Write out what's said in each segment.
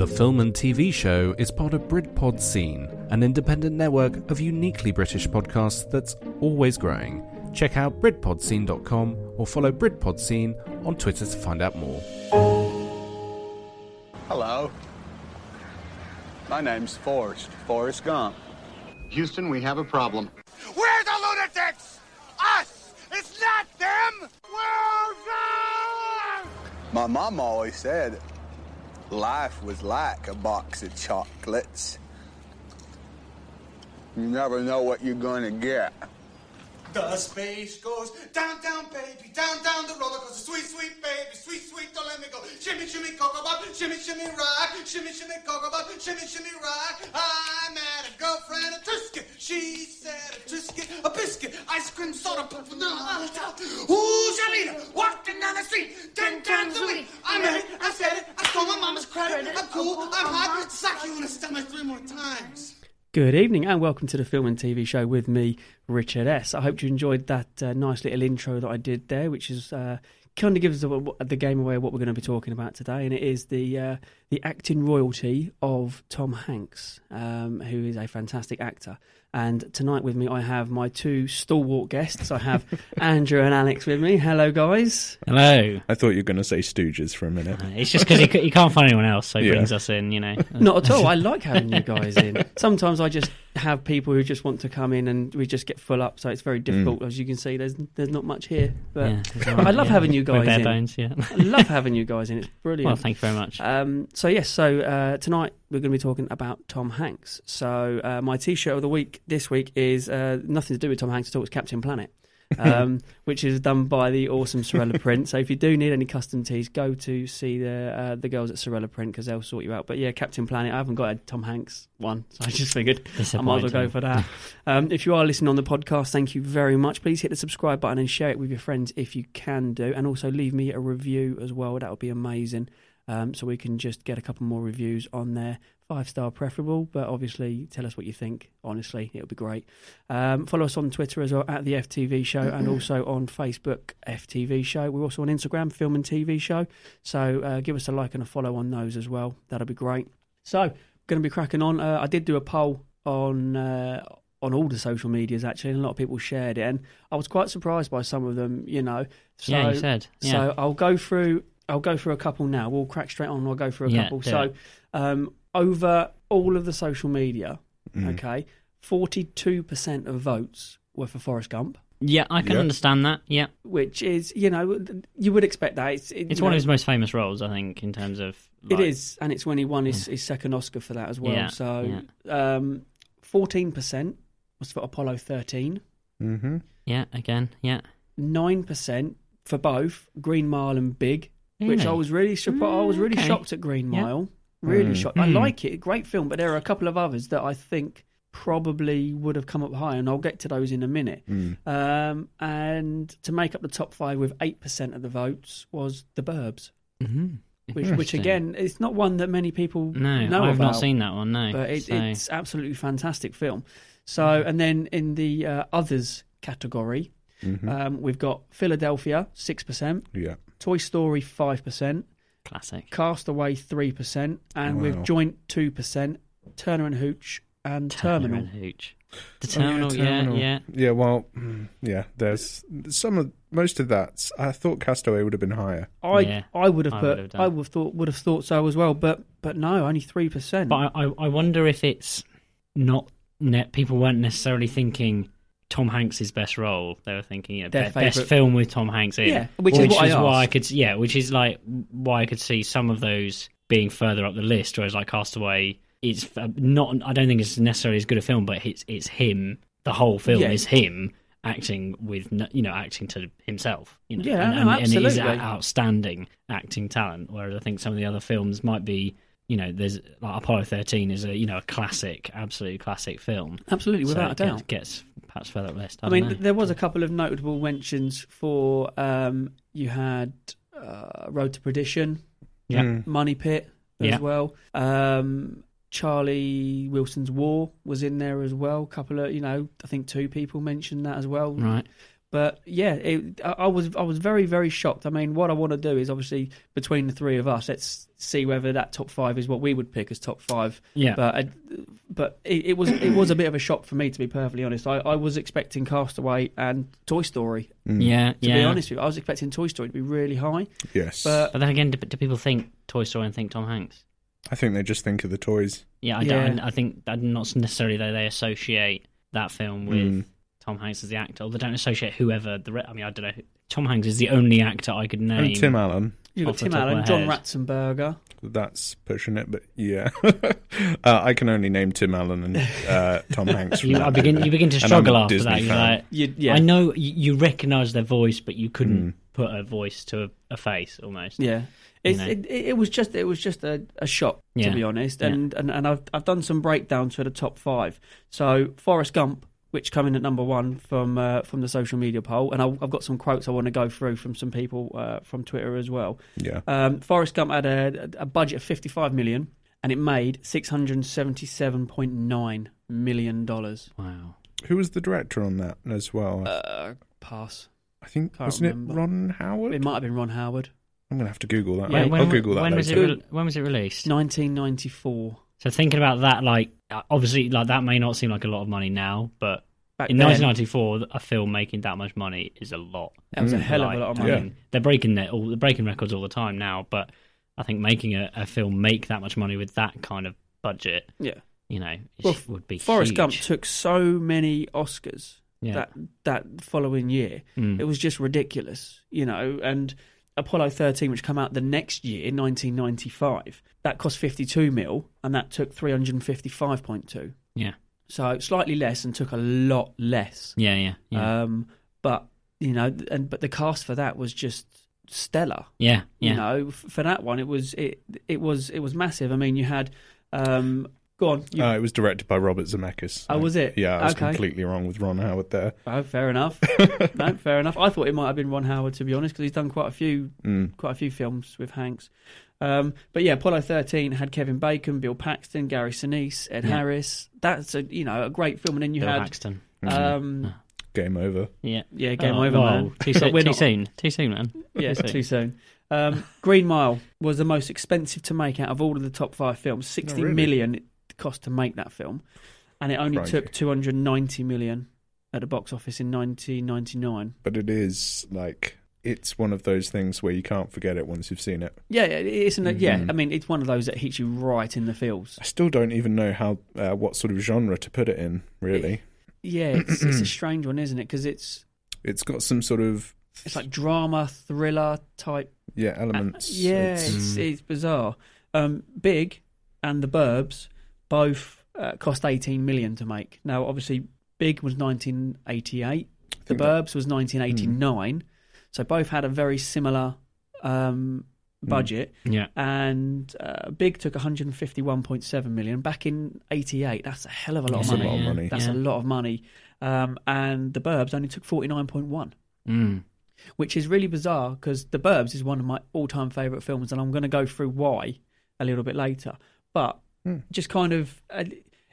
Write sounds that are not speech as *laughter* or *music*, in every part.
The Film and TV Show is part of Britpod Scene, an independent network of uniquely British podcasts that's always growing. Check out BritpodScene.com or follow Britpod Scene on Twitter to find out more. Hello. My name's Forrest, Forrest Gump. Houston, we have a problem. We're the lunatics! Us! It's not them! We're them! My mom always said life was like a box of chocolates. You never know what you're gonna get. The space goes down, down, baby, down, down the roller coaster. Sweet, sweet baby, sweet, sweet, don't let me go. Shimmy, shimmy, cocoa pop, shimmy, shimmy, rock. Shimmy, shimmy, cocoa pop, shimmy, shimmy, rock. I met a girlfriend, a Trisket. She said a Trisket, a biscuit, ice cream, soda pop, vanilla. Ooh, Shalita, walking down the street ten times a week. I met it, I said it, I stole my mama's credit. I'm cool, I'm hot, sock you in the stomach three more times. Good evening and welcome to the Film and TV Show with me, Richard S. I hope you enjoyed that uh, nice little intro that I did there, which is uh, kind of gives the, the game away of what we're going to be talking about today, and it is the uh, the acting royalty of Tom Hanks, um, who is a fantastic actor. And tonight with me, I have my two stalwart guests. I have *laughs* Andrew and Alex with me. Hello, guys. Hello. I thought you were going to say Stooges for a minute. Uh, It's just because he, he can't find anyone else, so he Yeah. brings us in, you know. Not at all. I like having you guys in. Sometimes I just have people who just want to come in and we just get full up, so it's very difficult. As you can see, there's there's not much here, but Yeah, it's I love yeah. having you We're guys bare in. bones, yeah. I love having you guys in. It's brilliant. well, thank you very much. Um, so yes, so uh, tonight we're going to be talking about Tom Hanks. So uh, my T-shirt of the week this week is uh, nothing to do with Tom Hanks at all. It's Captain Planet, *laughs* um, which is done by the awesome Sorella Print. So if you do need any custom tees, go to see the uh, the girls at Sorella Print because they'll sort you out. But yeah, Captain Planet. I haven't got a Tom Hanks one, so I just figured I might as well go for that. *laughs* Um, if you are listening on the podcast, thank you very much. Please hit the subscribe button and share it with your friends if you can do, and also leave me a review as well. That would be amazing. Um, so we can just get a couple more reviews on there. Five star preferable, but obviously tell us what you think. Honestly, it would be great. Um, follow us on Twitter as well at the FTV Show, and *clears throat* also on Facebook FTV Show. We're also on Instagram Film and TV Show. So uh, give us a like and a follow on those as well. That'll be great. So going to be cracking on. Uh, I did do a poll on uh, on all the social medias actually, and a lot of people shared it, and I was quite surprised by some of them. You know, so yeah, you said. Yeah. so I'll go through. I'll go through a couple now. We'll crack straight on. I'll go through a Yeah, couple. So um, over all of the social media, Mm. okay, forty-two percent of votes were for Forrest Gump, yeah, I can Yeah. understand that. Yeah. which is you know you would expect that. It's, it, It's one know, of his most famous roles, I think, in terms of. It like- is, and it's when he won his, his second Oscar for that as well. Yeah, so um, fourteen percent was for Apollo thirteen. Mm-hmm. Yeah, again. Yeah. Nine percent for both Green Mile and Big, which I was really surprised. I was really okay. shocked at Green Yeah. Mile. Really Mm. shocked. I Mm. like it, great film, but there are a couple of others that I think probably would have come up high, and I'll get to those in a minute. Mm. Um, and to make up the top five with eight percent of the votes was The Burbs, Mhm. which, which again, it's not one that many people No, know I've about not seen that one, no. but it, so- it's absolutely fantastic film. So, and then in the uh, others category, hmm um, we've got Philadelphia six percent, yeah. Toy Story five percent, Classic. Castaway three percent, and Wow. with joint two percent, Turner and Hooch and Turner Terminal. and Hooch. The Oh, yeah, Terminal, yeah, Terminal. yeah. Yeah, well, mm, yeah. There's some of most of that. I thought Castaway would have been higher. I Yeah, I would have I put would have done. I would have thought would have thought so as well, but but no, only three percent. But I, I, I wonder if it's not net. people weren't necessarily thinking Tom Hanks' best role. They were thinking, yeah, Their be- best film with Tom Hanks in. Yeah, which is what I why I could, yeah, which is like why I could see some of those being further up the list. Whereas like Castaway, it's not. I don't think it's necessarily as good a film, but it's it's him. The whole film Yeah. is him acting with you know acting to himself. You know, Yeah, and, no, and, and it is outstanding acting talent. Whereas I think some of the other films might be. You know, there's like Apollo 13 is a you know a classic, absolutely classic film. Absolutely, without it a doubt. gets, gets perhaps further up the list. I, I mean, know. there was a couple of notable mentions for um, you had uh, Road to Perdition, Yeah. Mm. Money Pit as Yeah. well. Um, Charlie Wilson's War was in there as well. A couple of, you know, I think two people mentioned that as well. right. But yeah, it, I I was I was very very shocked. I mean, what I want to do is obviously between the three of us, let's see whether that top five is what we would pick as top five. Yeah. But I, but it, it was it was a bit of a shock for me to be perfectly honest. I, I was expecting Castaway and Toy Story. yeah, To yeah. be honest with you, I was expecting Toy Story to be really high. Yes. But But then again, do, do people think Toy Story and think Tom Hanks? I think they just think of the toys. Yeah, I, Yeah. Don't, I think that not necessarily that they associate that film with Mm. Tom Hanks as the actor, or they don't associate whoever the. Re- I mean, I don't know. Tom Hanks is the only actor I could name. And Tim Allen. you've got Tim Allen, John. Ratzenberger. That's pushing it, but yeah. *laughs* uh, I can only name Tim Allen and uh, Tom *laughs* Hanks. You, I begin. You begin to struggle after Disney that. You're like, You, yeah, I know you, you recognise their voice, but you couldn't Mm. put a voice to a, a face almost. Yeah, it's, know. it, it, it was just it was just a, a shock Yeah. to be honest, Yeah. and, and and I've I've done some breakdowns for the top five. So Forrest Gump, which come in at number one from uh, from the social media poll, and I've, I've got some quotes I want to go through from some people uh, from Twitter as well. Yeah. Um, Forrest Gump had a, a budget of fifty five million, and it made six hundred seventy seven point nine million dollars. Wow. Who was the director on that as well? Uh, pass. I think can't wasn't remember. it Ron Howard? It might have been Ron Howard. I'm gonna have to Google that. Yeah, I'll, when, I'll Google that when was it? later. Re- when was it released? Nineteen ninety four. So thinking about that, like obviously, like that may not seem like a lot of money now, but Back in then, 1994, a film making that much money is a lot. that was a Mm. hell of a lot of I money. mean, they're breaking their all they're breaking records all the time now, but I think making a, a film make that much money with that kind of budget, Yeah. you know, Well, would be Forrest huge. Gump took so many Oscars yeah. that that following year. Mm. It was just ridiculous, you know. And Apollo 13, which came out the next year, 1995, that cost 52 mil, and that took 355.2. Yeah. So slightly less and took a lot less. yeah, yeah, yeah, Um, but you know, and but the cast for that was just stellar. yeah, yeah. You know, for that one, it was it it was it was massive. I mean, you had. Um, go on. You, Uh, it was directed by Robert Zemeckis. Oh, was it? Yeah, I was Okay. completely wrong with Ron Howard there. Oh, fair enough. *laughs* no, fair enough. I thought it might have been Ron Howard to be honest, because he's done quite a few, Mm. quite a few films with Hanks. Um, but yeah, Apollo 13 had Kevin Bacon, Bill Paxton, Gary Sinise, Ed Yeah. Harris. That's a you know a great film. And then you Bill had Paxton. um, Game over. Yeah. yeah, Game Oh, Over well, Man. Too, But *laughs* soon, too not- soon. Too soon, man. Yeah, Too soon. too soon. Um, Green Mile was the most expensive to make out of all of the top five films. Sixty really? million it cost to make that film, and it only took 290 million at the box office in 1999. But it is like it's one of those things where you can't forget it once you've seen it. Yeah, yeah, it's an, yeah. I mean, it's one of those that hits you right in the feels. I still don't even know how uh, what sort of genre to put it in. Really, Yeah, it's, it's a *clears throat* strange one, isn't it? Because it's it's got some sort of it's like drama, thriller type. yeah elements. yeah, It's- it's, it's bizarre. Um, Big and The Burbs both uh, cost 18 million to make. Now, obviously, Big was 1988. The think that- Burbs was 1989. So both had a very similar um, budget. Yeah. and uh, Big took 151.7 million back in '88. That's a hell of a lot That's of a money. lot of money. That's Yeah. a lot of money. Um, and the Burbs only took 49.1, Mm. which is really bizarre because the Burbs is one of my all-time favorite films, and I'm going to go through why a little bit later. But Hmm. just kind of, uh,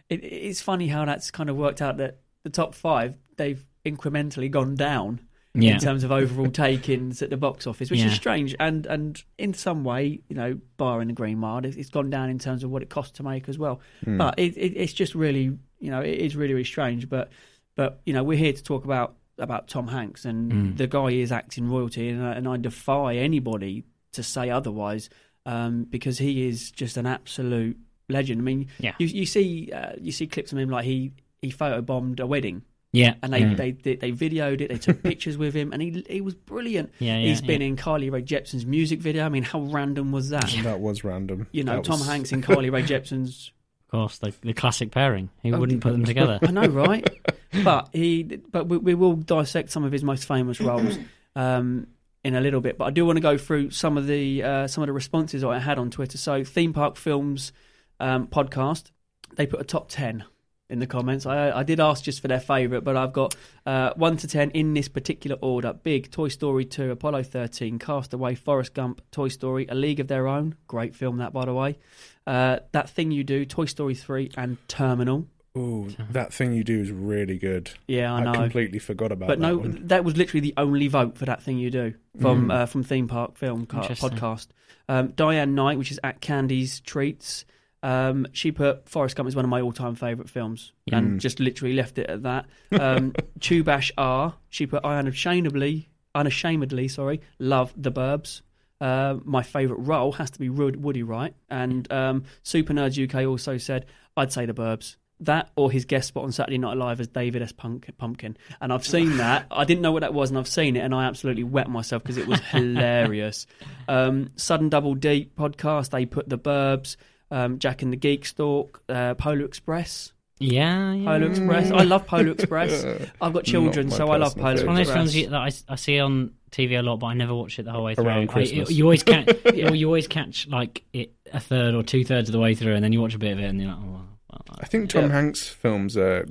it, it's funny how that's kind of worked out that the top five they've incrementally gone down Yeah. in terms of overall take-ins at the box office, which Yeah. is strange. And and in some way, you know, barring the Green Mile, it- it's gone down in terms of what it costs to make as well. Mm. But it, it, it's just really, you know, it is really really strange. But but you know, we're here to talk about about Tom Hanks, and Mm. the guy is acting royalty, and I, and I defy anybody to say otherwise, um, because he is just an absolute legend. I mean, Yeah. you you see uh, you see clips of him like he he photobombed a wedding Yeah. and they, yeah. they, they they videoed it. They took *laughs* pictures with him, and he he was brilliant. Yeah, yeah, He's been yeah. in Carly Rae Jepsen's music video. I mean, how random was that? that was random. You know, That Tom was- Hanks and *laughs* Carly Rae Jepsen's. Of course, the, the classic pairing. He Oh, wouldn't put them together? I know, right? *laughs* but he, but we, we will dissect some of his most famous roles um, in a little bit. But I do want to go through some of the uh, some of the responses I had on Twitter. So, Theme Park Films um, podcast, they put a top ten in the comments. I, I did ask just for their favourite, but I've got uh, one to ten in this particular order: Big, Toy Story Two, Apollo Thirteen, Castaway, Forrest Gump, Toy Story, A League of Their Own, great film that by the way. Uh, that thing you do, Toy Story Three, and Terminal. Ooh, that thing you do is really good. Yeah, I know. I completely forgot about that. but that no, one. that was literally the only vote for that thing you do from Mm. uh, from Theme Park Film podcast. Um, Diane Knight, which is at Candy's Treats, um, she put Forrest Gump is one of my all time favourite films, Yeah. and just literally left it at that. Um, *laughs* Chubash R, she put I unashamedly, unashamedly, sorry, love the Burbs. Uh, my favourite role has to be Wood- Woody Wright, and um, Super Nerds UK also said I'd say the Burbs. That or his guest spot on Saturday Night Live as David S. Punk- Pumpkin, and I've seen *laughs* that. I didn't know what that was, and I've seen it, and I absolutely wet myself because it was *laughs* hilarious. Um, Sudden Double Deep podcast. They put the Burbs, um, Jack and the Geek Stalk, uh, Polar Express. Yeah, yeah. Polar Express. I love Polar Express. *laughs* I've got children, so I love personal Polar It's one of those films that I, I see on TV a lot, but I never watch it the whole way through. Around I- Christmas. you always catch, *laughs* you, you always catch like it, a third or two thirds of the way through, and then you watch a bit of it, and you're like, oh, well, well, I think Tom Yeah. Hanks films are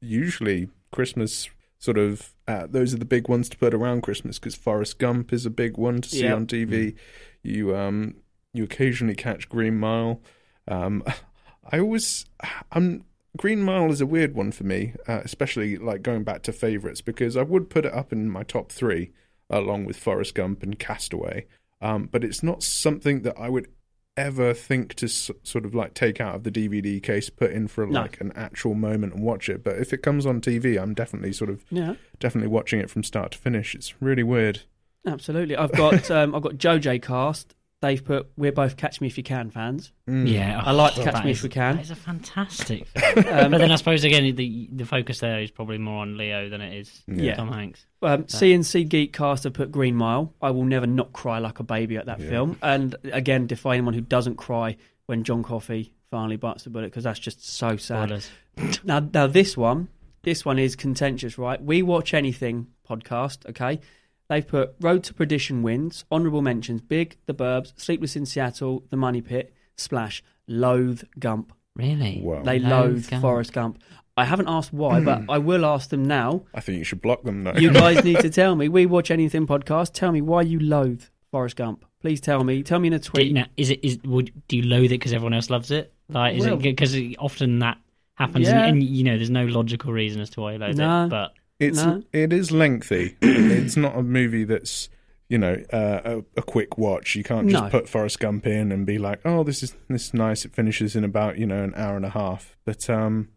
usually Christmas sort of. Uh, those are the big ones to put around Christmas because Forrest Gump is a big one to see Yeah. on TV. You um you occasionally catch Green Mile. Um, *laughs* I always I'm Green Mile is a weird one for me, uh, especially like going back to favorites because I would put it up in my top three along with Forrest Gump and Castaway. Um, but it's not something that I would ever think to s- sort of like take out of the DVD case, put in for No. like an actual moment and watch it. But if it comes on TV, I'm definitely sort of Yeah, definitely watching it from start to finish. It's really weird. absolutely. I've got *laughs* um, I've got JoJ Cast. They've put we're both Catch Me If You Can fans. Mm. yeah. I like oh, Catch Me is- If We Can. It's a fantastic. *laughs* film. Um, but then I suppose again the the focus there is probably more on Leo than it is Yeah. Tom Hanks. Um, CNC Geek Cast have put Green Mile. I will never not cry like a baby at that Yeah. film. And again, defy anyone who doesn't cry when John Coffey finally bites the bullet because that's just so sad. Now, now this one, this one is contentious, right? We watch anything podcast. Okay, they've put Road to Perdition wins, honourable mentions: Big, The Burbs, Sleepless in Seattle, The Money Pit, Splash, Loathe Gump. Really? Wow. They Loathe loathe Gump. Forrest Gump. I haven't asked why, but *clears throat* I will ask them now. I think you should block them though. You guys need to *laughs* tell me. We watch anything podcast. Tell me why you loathe Forrest Gump. Please tell me. Tell me in a Do, tweet. now, is it is would do you loathe it because everyone else loves it? Like is Well- it because often that happens Yeah. and, and you know there's no logical reason as to why you loathe No. it. But It's No. it is lengthy. *clears throat* it's not a movie that's you know uh, a, a quick watch. You can't just No. put Forrest Gump in and be like, oh, this is this is nice. It finishes in about you know an hour and a half. But um,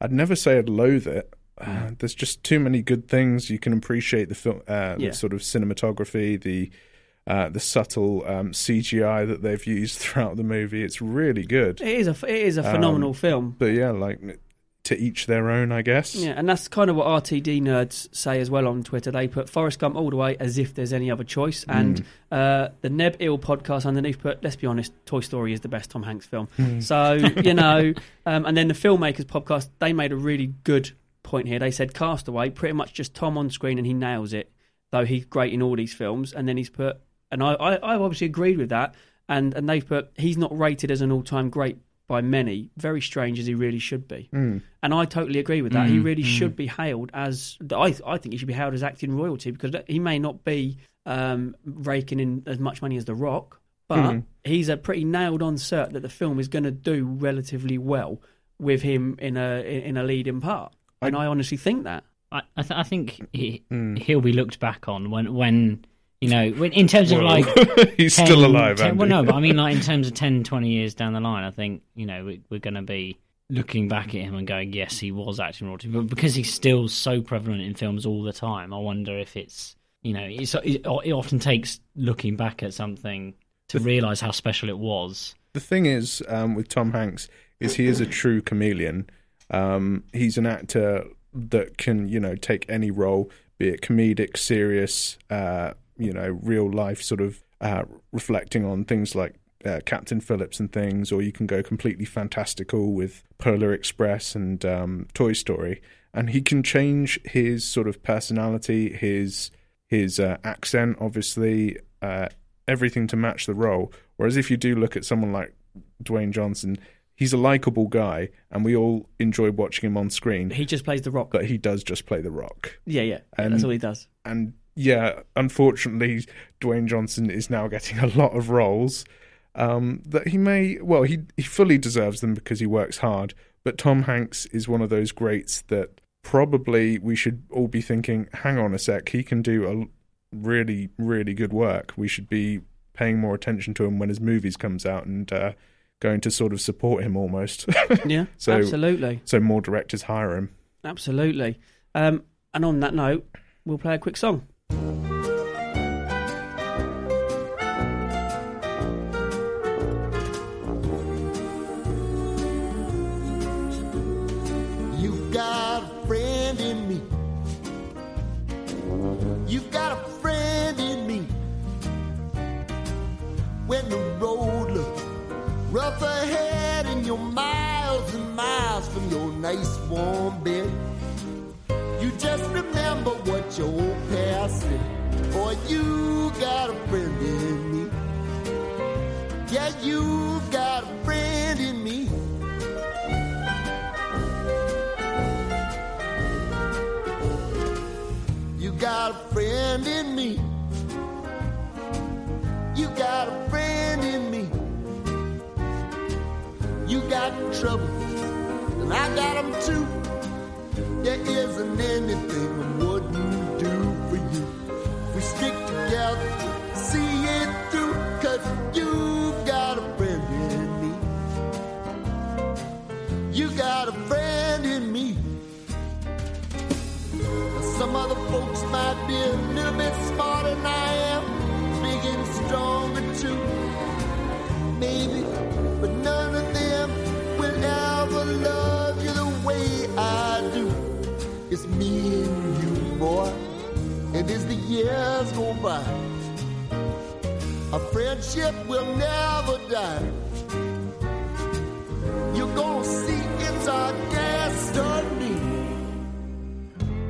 I'd never say I'd loathe it. Uh, there's just too many good things. You can appreciate the film, uh, Yeah. the sort of cinematography, the uh, the subtle um, CGI that they've used *laughs* throughout the movie. It's really good. It is a it is a phenomenal Um, film. But yeah, like to each their own, I guess. Yeah, and that's kind of what RTD nerds say as well on Twitter. They put Forrest Gump all the way as if there's any other choice. And uh, the Neb Ill podcast underneath put, let's be honest, Toy Story is the best Tom Hanks film. So, you know, *laughs* um, and then the Filmmakers podcast, they made a really good point here. They said Castaway, pretty much just Tom on screen and he nails it, though he's great in all these films. And then he's put, and I, I, I obviously agreed with that. And, and they've put, he's not rated as an all time great by many, very strange as he really should be. Mm. And I totally agree with that. He Mm, really mm. should be hailed as I I think he should be hailed as acting royalty because he may not be um, raking in as much money as The Rock, but Mhm. he's a pretty nailed on cert that the film is going to do relatively well with him in a in a leading part. And I honestly think that. I I, th- I think he, Mm. he'll be looked back on when when you know in terms of Whoa. like *laughs* he's 10 still alive. 10 Andy. well, no, but I mean, *laughs* like in terms of 10, 20 years down the line, I think you know we, we're going to be looking back at him and going, "Yes, he was acting royalty," but because he's still so prevalent in films all the time, I wonder if it's you know it's, it, it often takes looking back at something to realise how special it was. the thing is um, with Tom Hanks is he is a true chameleon. Um, he's an actor that can you know take any role, be it comedic, serious, uh, you know, real life sort of uh, reflecting on things like uh, Captain Phillips and things, or you can go completely fantastical with Polar Express and um, Toy Story, and he can change his sort of personality, his his uh, accent, obviously, uh, everything to match the role. Whereas if you do look at someone like Dwayne Johnson, he's a likable guy, and we all enjoy watching him on screen. He just plays the rock. But he does just play the Rock, Yeah, yeah. And- that's all he does. and yeah, unfortunately, Dwayne Johnson is now getting a lot of roles um, that he may. Well, he he fully deserves them because he works hard. but Tom Hanks is one of those greats that probably we should all be thinking, hang on a sec, he can do a really, really good work. We should be paying more attention to him when his movies comes out and uh, going to sort of support him almost. *laughs* Yeah, So- absolutely, so more directors hire him. absolutely. Um, and on that note, we'll play a quick song. You've got a friend in me. You've got a friend in me. When the road looks rough ahead and you're miles and miles from your nice warm bed, you just remember what your old past said. Boy, you got a friend in me. Yeah, you got a friend in me. You got a friend in me. You got a friend in me. You got trouble, and I got them too. There isn't anything be a little bit smarter than I am, big and stronger too. Maybe, but none of them will ever love you the way I do. It's me and you, boy, and as the years go by, our friendship will never die. You're gonna see it's our destiny.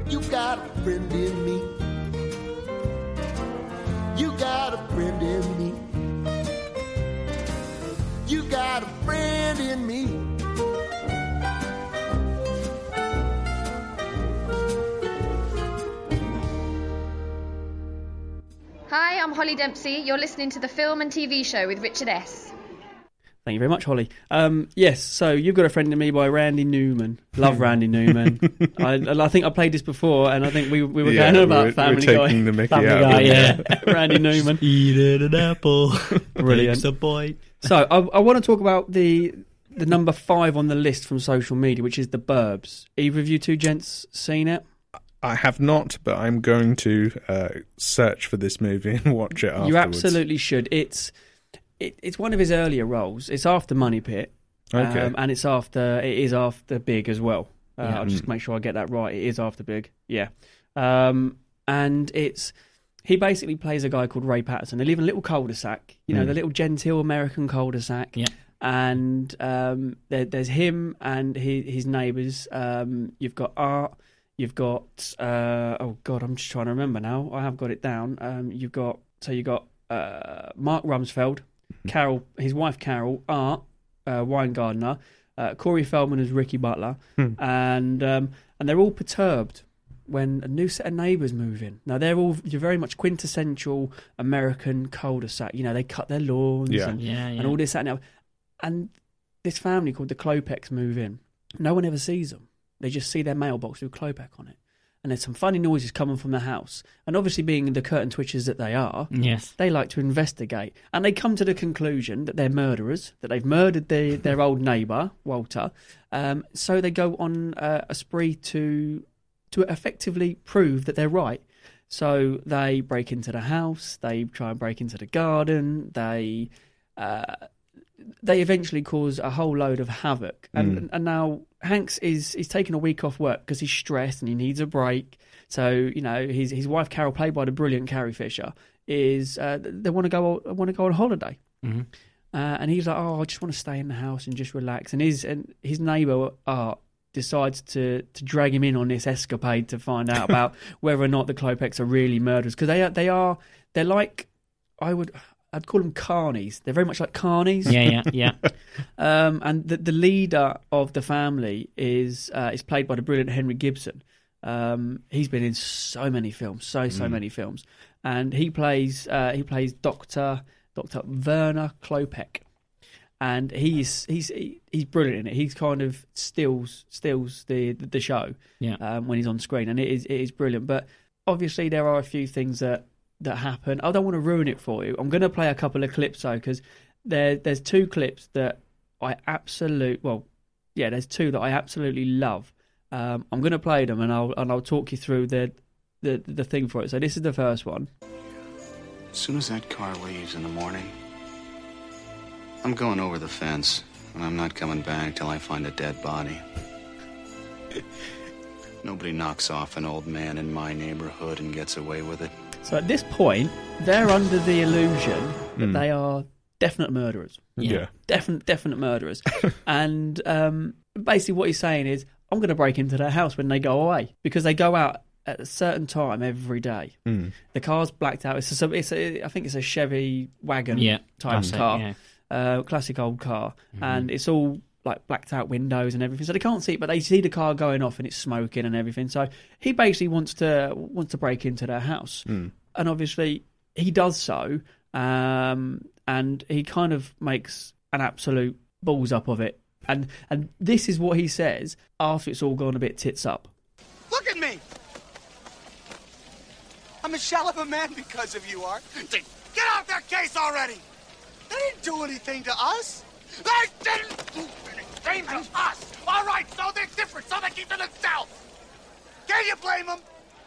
You got a friend in me. In me. You got a friend in me. Hi, I'm Holly Dempsey. You're listening to the film and TV show with Richard S. Thank you very much, Holly. Um, yes, so you've got a friend in me by Randy Newman. Love Randy Newman. *laughs* I, I think I played this before, and I think we we were Yeah, going about we're, Family we're Guy. taking the Mickey Family out. Guy, yeah. *laughs* Randy Newman. Eat an apple. *laughs* Brilliant. A bite. So I, I want to talk about the the number five on the list from social media, which is the Burbs. Either of you two gents seen it? I have not, but I'm going to uh, search for this movie and watch it afterwards. You absolutely should. It's it, it's one of his earlier roles. It's after Money Pit, Okay. um, and it's after it is after Big as well. Uh, Yeah. I'll just make sure I get that right. It is after Big, yeah. Um, and it's he basically plays a guy called Ray Peterson. They live in a little cul-de-sac, you know, Mm. the little genteel American cul-de-sac. Yeah. And um, there, there's him and his, his neighbours. Um, you've got Art. You've got uh, oh god, I'm just trying to remember now. I have got it down. Um, you've got so you got uh, Mark Rumsfield, Carol, his wife Carol, Art, uh, Weingartner, uh, Corey Feldman as Ricky Butler, Hmm. and um, and they're all perturbed when a new set of neighbours move in. Now they're all you're very much quintessential American cul-de-sac. You know, they cut their lawns Yeah. and, Yeah, yeah. and all this that, and the. And this family called the Klopeks move in. No one ever sees them. They just see their mailbox with Klopek on it. And there's some funny noises coming from the house. And obviously, being the curtain twitchers that they are, Yes. they like to investigate. And they come to the conclusion that they're murderers, that they've murdered their, their old neighbour, Walter. Um, so they go on uh, a spree to, to effectively prove that they're right. So they break into the house, they try and break into the garden, they. Uh, they eventually cause a whole load of havoc, and Mm. and now Hanks is he's taking a week off work because he's stressed and he needs a break. So you know his his wife Carol, played by the brilliant Carrie Fisher, is uh, they want to go want to go on holiday, Mhm. uh, and he's like, oh, I just want to stay in the house and just relax. And his and his neighbour Art decides to to drag him in on this escapade to find out about *laughs* whether or not the Klopeks are really murderers because they are they are they're like I would. I'd call them carnies. They're very much like carnies. Yeah, yeah, yeah. *laughs* Um, and the, the leader of the family is uh, is played by the brilliant Henry Gibson. Um, he's been in so many films, so so Mm. many films, and he plays uh, he plays Doctor Doctor Werner Klopek. and he's he's he's brilliant in it. He's kind of steals steals the the show Yeah. um, when he's on screen, and it is it is brilliant. But obviously, there are a few things that that happen. I don't want to ruin it for you. I'm going to play a couple of clips though, because there there's two clips that I absolute well, yeah, there's two that I absolutely love. Um, I'm going to play them, and I'll and I'll talk you through the the the thing for it. So this is the first one. As soon as that car leaves in the morning, I'm going over the fence, and I'm not coming back till I find a dead body. *laughs* Nobody knocks off an old man in my neighborhood and gets away with it. So at this point, they're under the illusion that Mm. they are definite murderers. Yeah. Definite, definite murderers. *laughs* and um, basically, what he's saying is, I'm going to break into their house when they go away because they go out at a certain time every day. Mm. The car's blacked out. It's a, it's a, I think it's a Chevy wagon Yeah, type classic, car, yeah. uh, classic old car, Mm-hmm. and it's all like blacked out windows and everything, so they can't see it, but they see the car going off and it's smoking and everything. So he basically wants to wants to break into their house, Mm. And obviously he does so, um, and he kind of makes an absolute balls up of it. And and this is what he says after it's all gone a bit tits up. Look at me! I'm a shell of a man because of you, Art. Get out their case already! They didn't do anything to us! They didn't do anything to us! All right, so they're different, so they keep to themselves! Can you blame them?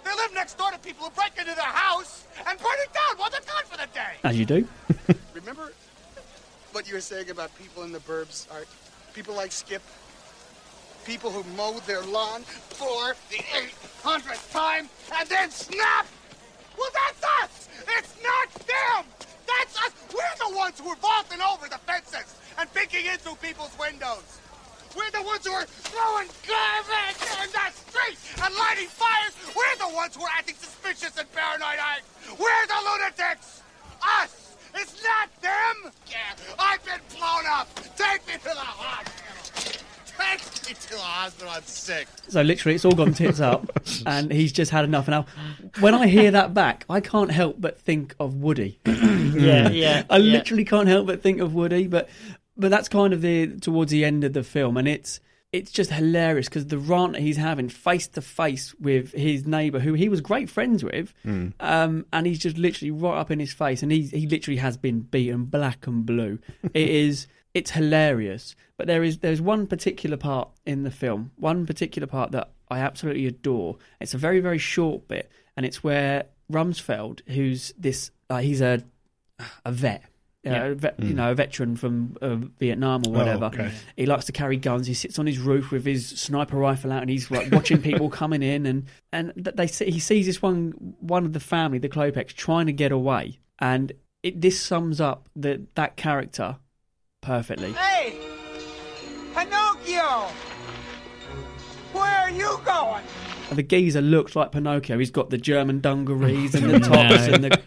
They live next door to people who break into their house and burn it down while they're gone for the day! As you do. *laughs* Remember what you were saying about people in the burbs, Art? People like Skip? People who mow their lawn for the 800th time and then snap? Well, that's us! It's not them! That's us! We're the ones who are vaulting over the fences and peeking into people's windows! We're the ones who are throwing garbage in the street and lighting fires! We're the ones who are acting suspicious and paranoid! We're the lunatics! Us! It's not them! Yeah, I've been blown up! Take me to the hospital! Take me to the hospital, I'm sick! So literally, it's all gone tits up, *laughs* and he's just had enough. Now, when I hear that back, I can't help but think of Woody. *clears throat* Yeah, yeah, I yeah. literally can't help but think of Woody. But but that's kind of the towards the end of the film, and it's it's just hilarious because the rant he's having face to face with his neighbour, who he was great friends with, um, and he's just literally right up in his face, and he he literally has been beaten black and blue. *laughs* it is it's hilarious, but there is there's one particular part in the film, one particular part that I absolutely adore. It's a very very short bit, and it's where Rumsfield, who's this, uh, he's a a vet. Uh, Yeah. a vet, you know, a veteran from uh, Vietnam or whatever. okay. He likes to carry guns. He sits on his roof with his sniper rifle out, and he's like watching *laughs* people coming in. And and they see, he sees this one one of the family, the Klopeks, trying to get away, and it this sums up the, that character perfectly. Hey! Pinocchio! Where are you going? The geezer looks like Pinocchio. He's got the German dungarees and the *laughs* tops and the.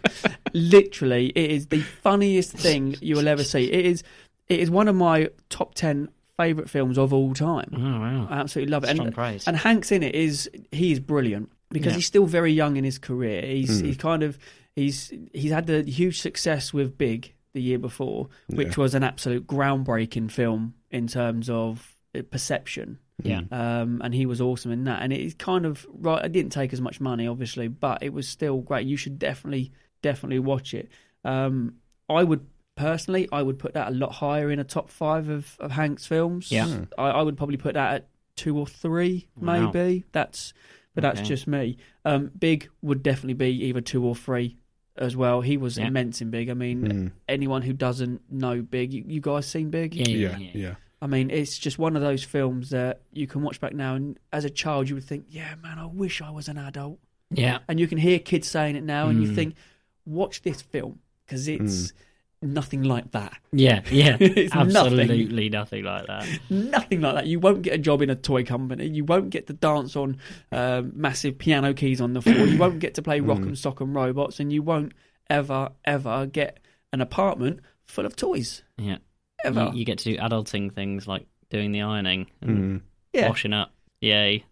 Literally, it is the *laughs* funniest thing you will ever see. It is. It is one of my top ten favorite films of all time. Oh wow. I absolutely love it. Strong and, praise. and Hanks in it is he is brilliant because Yeah. he's still very young in his career. He's he's kind of he's he's had the huge success with Big the year before, which Yeah. was an absolute groundbreaking film in terms of uh, perception. Yeah. Um, and he was awesome in that. And it's kind of right. It didn't take as much money, obviously, but it was still great. You should definitely, definitely watch it. Um, I would personally, I would put that a lot higher in a top five of, of Hank's films. Yeah. I, I would probably put that at two or three, Wow. maybe. That's, but that's Okay. just me. Um, Big would definitely be either two or three as well. He was Yeah. immense in Big. I mean, Mm. anyone who doesn't know Big, you, you guys seen Big? Yeah, yeah, Yeah, yeah. yeah. I mean, it's just one of those films that you can watch back now, and as a child, you would think, "Yeah, man, I wish I was an adult." Yeah. And you can hear kids saying it now, and you Mm. think, "Watch this film because it's nothing like that. Yeah, yeah, *laughs* It's nothing. absolutely nothing. like that. Nothing like that. You won't get a job in a toy company. You won't get to dance on um, massive piano keys on the floor. you won't get to play rock and sock and robots, and you won't ever, ever get an apartment full of toys. Yeah, Ever. you, you get to do adulting things like doing the ironing and Mm. Yeah. washing up. Yay!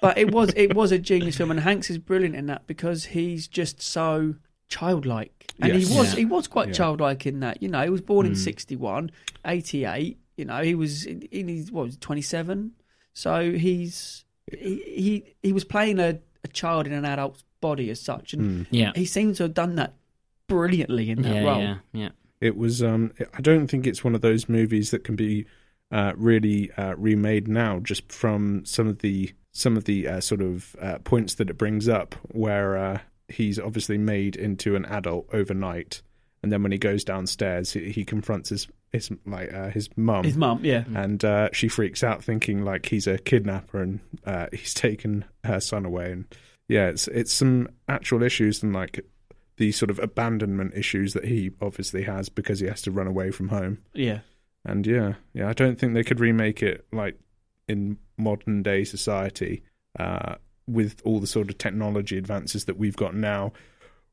but it was it *laughs* was a genius film, and Hanks is brilliant in that because he's just so childlike. and Yes. he was Yeah. he was quite Yeah. childlike in that. You know, he was born in Mm. 61, 88. You know, he was in, in his what was 27. So he's he he, he was playing a, a child in an adult's body as such, and Mm. Yeah. he seems to have done that brilliantly in that Yeah, role. yeah, yeah. It was. Um, I don't think it's one of those movies that can be uh, really uh, remade now, just from some of the some of the uh, sort of uh, points that it brings up, where uh, he's obviously made into an adult overnight, and then when he goes downstairs, he, he confronts his his like uh, his mum, His mum, yeah. and uh, she freaks out, thinking like he's a kidnapper and uh, *laughs* he's taken her son away. And yeah, it's it's some actual issues and like the sort of abandonment issues that he obviously has because he has to run away from home. Yeah. And yeah, yeah, I don't think they could remake it like in modern day society uh, with all the sort of technology advances that we've got now,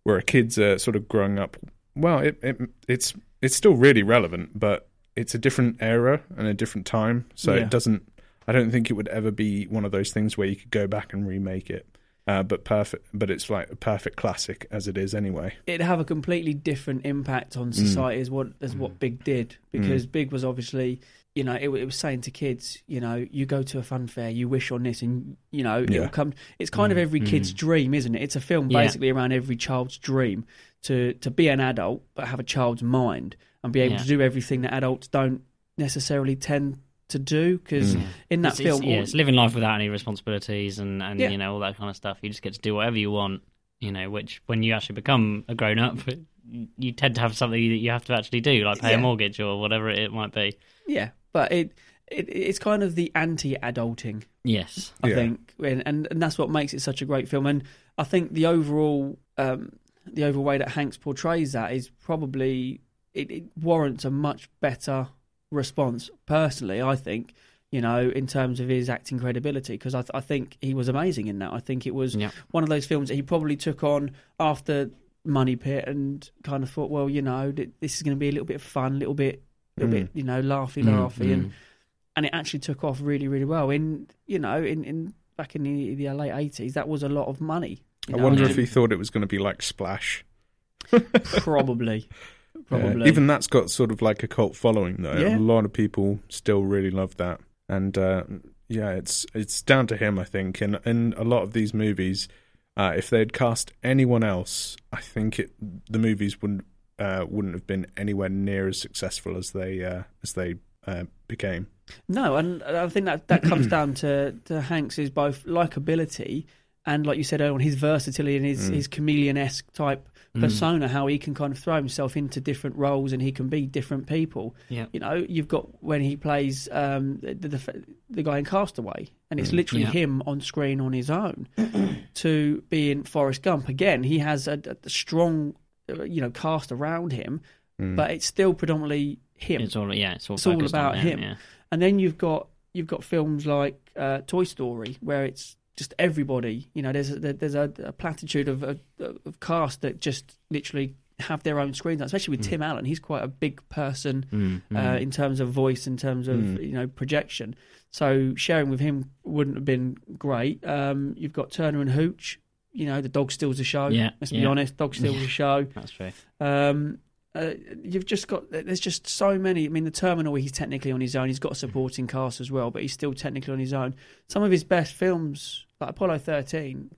where our kids are sort of growing up. Well, it, it it's it's still really relevant, but it's a different era and a different time, so Yeah. it doesn't. I don't think it would ever be one of those things where you could go back and remake it. Uh, but perfect, but it's like a perfect classic as it is anyway. it'd have a completely different impact Mm. on society as what as what Big did because Big was obviously you know it, it was saying to kids you know you go to a fun fair you wish on this and you know Yeah. it'll come it's kind of mm. every kid's mm. dream isn't it it's a film Yeah. basically around every child's dream to to be an adult but have a child's mind and be able Yeah. to do everything that adults don't necessarily tend to do because mm. in that It's, film it's, yeah, all- it's living life without any responsibilities and, and Yeah. you know all that kind of stuff. You just get to do whatever you want. You know, which when you actually become a grown up, *laughs* you tend to have something that you have to actually do, like pay Yeah. a mortgage or whatever it might be. yeah but it, it it's kind of the anti-adulting Yes. I Yeah. think, and, and and that's what makes it such a great film. And I think the overall um, the overall way that Hanks portrays that is probably it, it warrants a much better response. Personally, I think you know in terms of his acting credibility because I, th- I think he was amazing in that. I think it was Yeah. one of those films that he probably took on after Money Pit and kind of thought, well, you know, th- this is going to be a little bit of fun, a little bit, a little Mm. bit, you know, laughy, Mm, laughy, and mm. and it actually took off really, really well. In you know, in, in back in the, the late eighties, that was a lot of money. you I know, wonder and if he thought it was going to be like Splash. probably, *laughs* *laughs* Yeah, probably even that's got sort of like a cult following though. Yeah. A lot of people still really love that. And uh, yeah, it's it's down to him, I think. And in a lot of these movies, uh, if they'd cast anyone else, I think it the movies wouldn't uh, wouldn't have been anywhere near as successful as they uh, as they uh, became. no, and I think that that comes *clears throat* down to to Hanks's both likability and, like you said earlier, on, his versatility and his Mm. his chameleon esque type persona, how he can kind of throw himself into different roles and he can be different people. Yeah. You know, you've got when he plays um, the, the the guy in Castaway, and it's literally Yeah. him on screen on his own. *clears throat* to be in Forrest Gump again, he has a, a strong, you know, cast around him, but it's still predominantly him. It's all yeah. It's all, It's all focused on about him. Yeah. And then you've got you've got films like uh, Toy Story, where it's just everybody. You know, there's a, there's a, a platitude of, of of cast that just literally have their own screens. Especially with Tim Allen, he's quite a big person Mm, uh, mm. in terms of voice, in terms of you know projection. So sharing with him wouldn't have been great. Um, you've got Turner and Hooch. You know, the dog steals the show. Yeah, let's be yeah. honest, dog steals the *laughs* show. That's true. Um, uh, you've just got there's just so many. I mean, the terminal he's technically on his own. He's got a supporting cast as well, but he's still technically on his own. Some of his best films, like Apollo 13,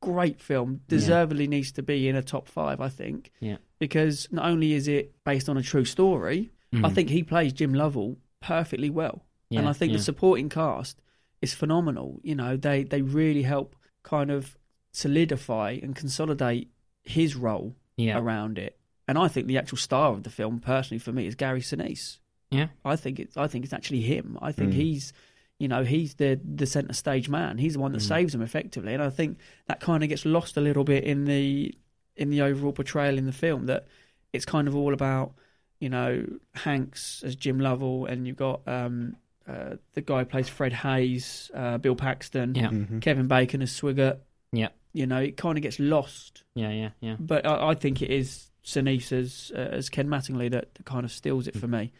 great film, deservedly needs to be in a top five. I think Yeah. because not only is it based on a true story, I Mhm. think he plays Jim Lovell perfectly well, and I think yeah. the supporting cast is phenomenal. You know, they they really help kind of solidify and consolidate his role Yeah. around it. And I think the actual star of the film, personally for me, is Gary Sinise. Yeah. I think it's I think it's actually him. I think Mm. he's you know he's the the centre stage man. He's the one that Mm. saves him effectively, and I think that kind of gets lost a little bit in the in the overall portrayal in the film. That it's kind of all about you know Hanks as Jim Lovell, and you've got um, uh, the guy who plays Fred Haise, uh, Bill Paxton, Yeah. Mm-hmm. Kevin Bacon as Swigert. Yeah. You know, it kind of gets lost Yeah. Yeah. Yeah. but I, I think it is Sinise as uh, as Ken Mattingly that, that kind of steals it for me.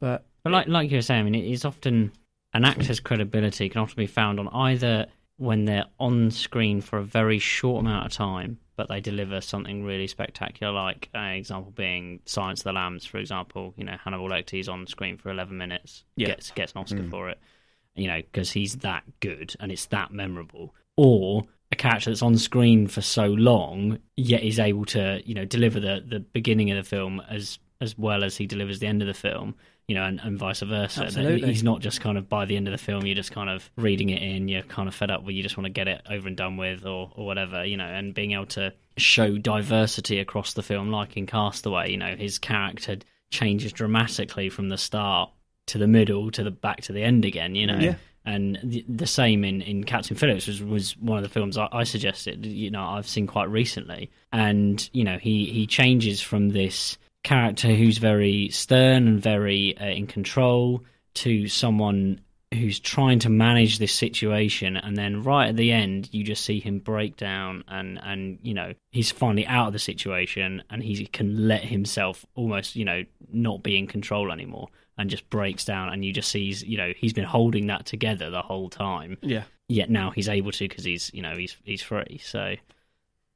But But like like you were saying, I mean, it is often an actor's credibility can often be found on either when they're on screen for a very short amount of time but they deliver something really spectacular. Like an example being Silence of the Lambs, for example. You know, Hannibal Lecter is on screen for eleven minutes, Yeah. gets gets an Oscar Mm. for it. You know, because he's that good and it's that memorable. Or a character that's on screen for so long, yet is able to you know deliver the the beginning of the film as as well as he delivers the end of the film. You know, and, and vice versa. Absolutely. He's not just kind of by the end of the film, you're just kind of reading it in, you're kind of fed up with, you just want to get it over and done with, or, or whatever, you know, and being able to show diversity across the film, like in Castaway, you know, his character changes dramatically from the start to the middle to the back to the end again, you know. Yeah. And the, the same in, in Captain Phillips was, was one of the films I, I suggested, you know, I've seen quite recently. And, you know, he, he changes from this character who's very stern and very uh, in control to someone who's trying to manage this situation and then right at the end you just see him break down and and you know he's finally out of the situation and he can let himself almost you know not be in control anymore and just breaks down and you just sees you know he's been holding that together the whole time Yeah. yet now he's able to because he's you know he's he's free so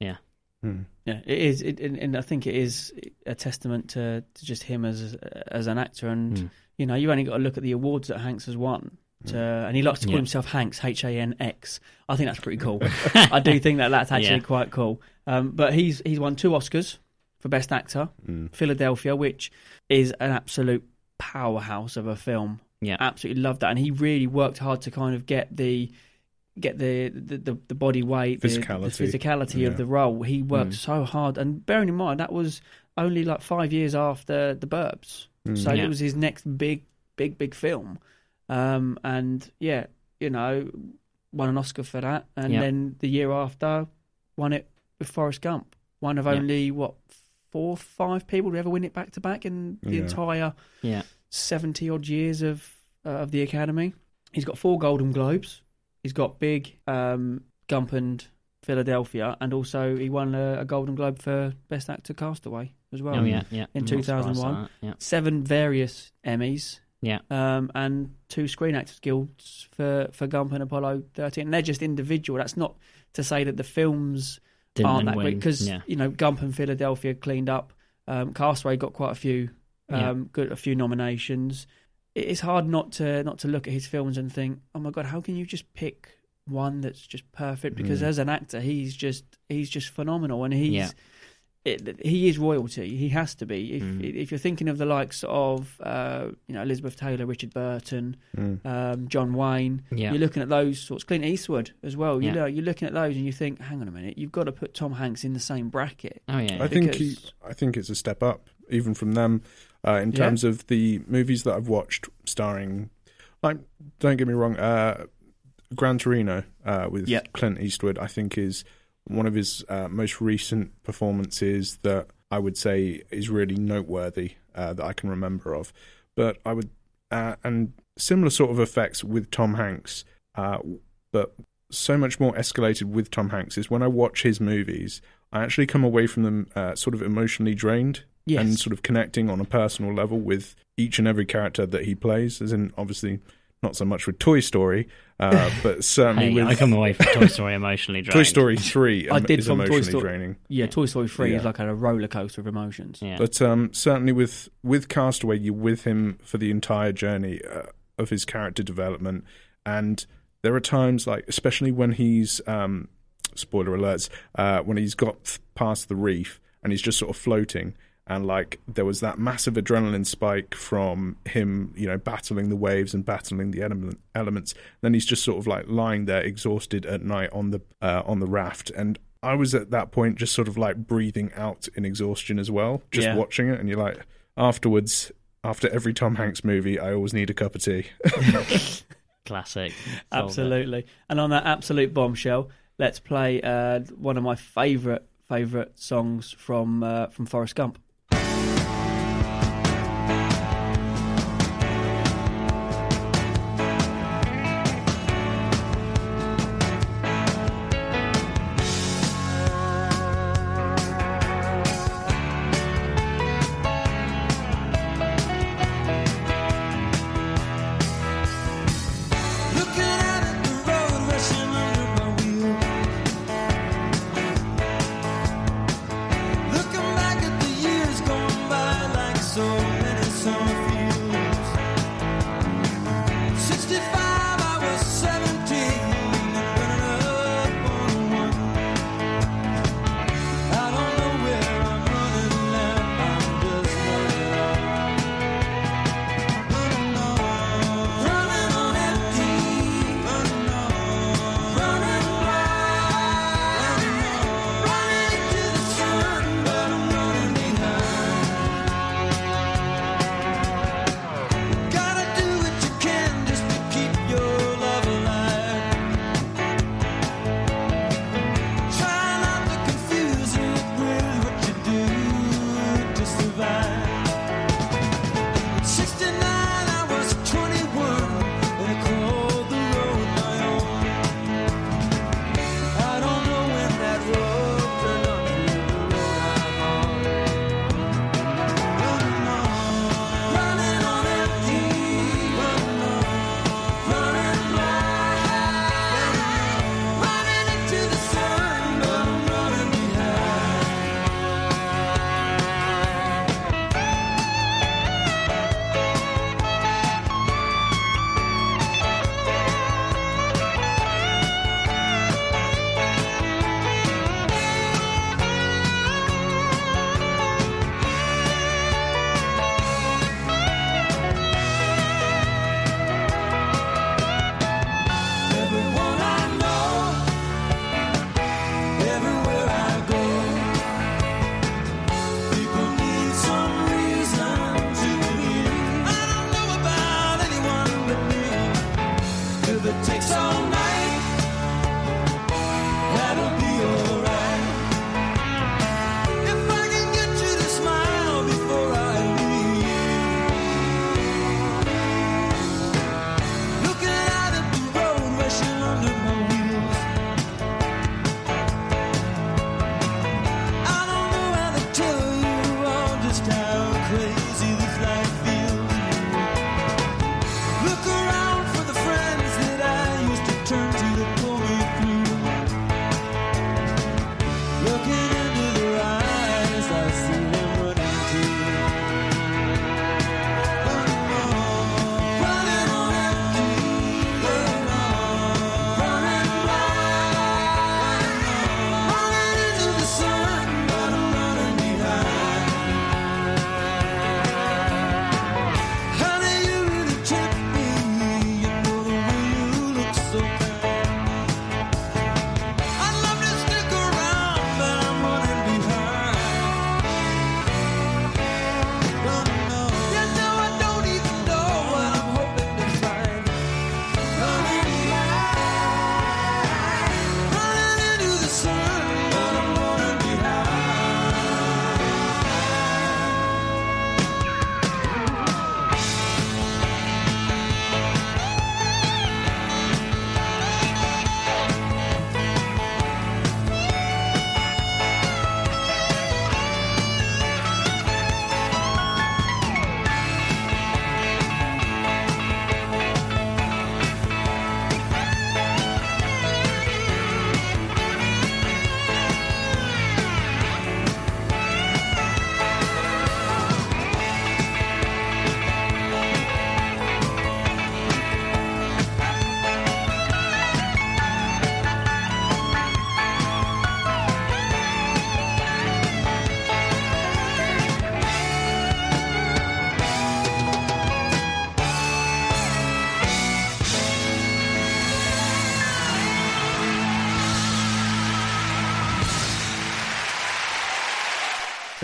yeah Hmm. Yeah, it is, it, and, and I think it is a testament to, to just him as as an actor. And Mm. you know, you only got to look at the awards that Hanks has won. To, and he likes to call Yeah. himself Hanks, H A N X. I think that's pretty cool. *laughs* I do think that that's actually Yeah. quite cool. Um, but he's he's won two Oscars for Best Actor, Mm. Philadelphia, which is an absolute powerhouse of a film. Yeah. absolutely loved that, and he really worked hard to kind of get the get the the, the, the body weight, the- Physicality. the, physicality Yeah. of the role. He worked Mm. so hard, and bearing in mind that was only like five years after the Burbs, Mm. so Yeah. it was his next big, big, big film. Um, and yeah, you know, won an Oscar for that, and Yeah. then the year after, won it with Forrest Gump. One of Yeah. only what four, five people to ever win it back to back in the Yeah. entire yeah seventy odd years of uh, of the Academy. He's got four Golden Globes. He's got Big, um, Gump, and Philadelphia, and also he won a, a Golden Globe for Best Actor Castaway as well. oh yeah yeah in I'm not surprised 2001. at that, yeah Seven various Emmys. Yeah. Um, and two Screen Actors Guilds for, for Gump and Apollo 13. And they're just individual. That's not to say that the films Didn't aren't that great because yeah you know Gump and Philadelphia cleaned up. Um, Castaway got quite a few, um, Yeah. good a few nominations. It's hard not to not to look at his films and think, oh my god, how can you just pick one that's just perfect? Because Mm. as an actor, he's just he's just phenomenal, and he's Yeah. It, he is royalty. He has to be. If Mm. if you're thinking of the likes of uh, you know Elizabeth Taylor, Richard Burton, Mm. um, John Wayne, yeah you're looking at those sorts. Clint Eastwood as well. You Yeah. know, you're looking at those and you think, hang on a minute, you've got to put Tom Hanks in the same bracket. oh yeah I think he, I think it's a step up even from them uh, in Yeah. terms of the movies that I've watched starring. Like, don't get me wrong, uh, Gran Torino uh, with Yeah. Clint Eastwood, I think is one of his uh, most recent performances that I would say is really noteworthy uh, that I can remember of. But I would, uh, and similar sort of effects with Tom Hanks, uh, but so much more escalated with Tom Hanks is when I watch his movies, I actually come away from them uh, sort of emotionally drained Yes. and sort of connecting on a personal level with each and every character that he plays. As in, obviously, not so much with Toy Story, uh, *laughs* but certainly Hey, with I come away from Toy Story emotionally *laughs* drained. Toy Story Three. I did is from Toy emotionally Story- draining. yeah, Toy Story Three is like a roller coaster of emotions. Yeah. But um, certainly with with Castaway, you're with him for the entire journey uh, of his character development, and there are times like, especially when he's um, spoiler alerts, uh, when he's got th- past the reef and he's just sort of floating. And like there was that massive adrenaline spike from him, you know, battling the waves and battling the element, elements. Then he's just sort of like lying there, exhausted at night on the uh, on the raft. And I was at that point just sort of like breathing out in exhaustion as well, just Yeah. watching it. And you're like, afterwards, after every Tom Hanks movie, I always need a cup of tea. *laughs* Classic. *laughs* Solved it. Absolutely. And on that absolute bombshell, let's play uh, one of my favourite favourite songs from uh, from Forrest Gump.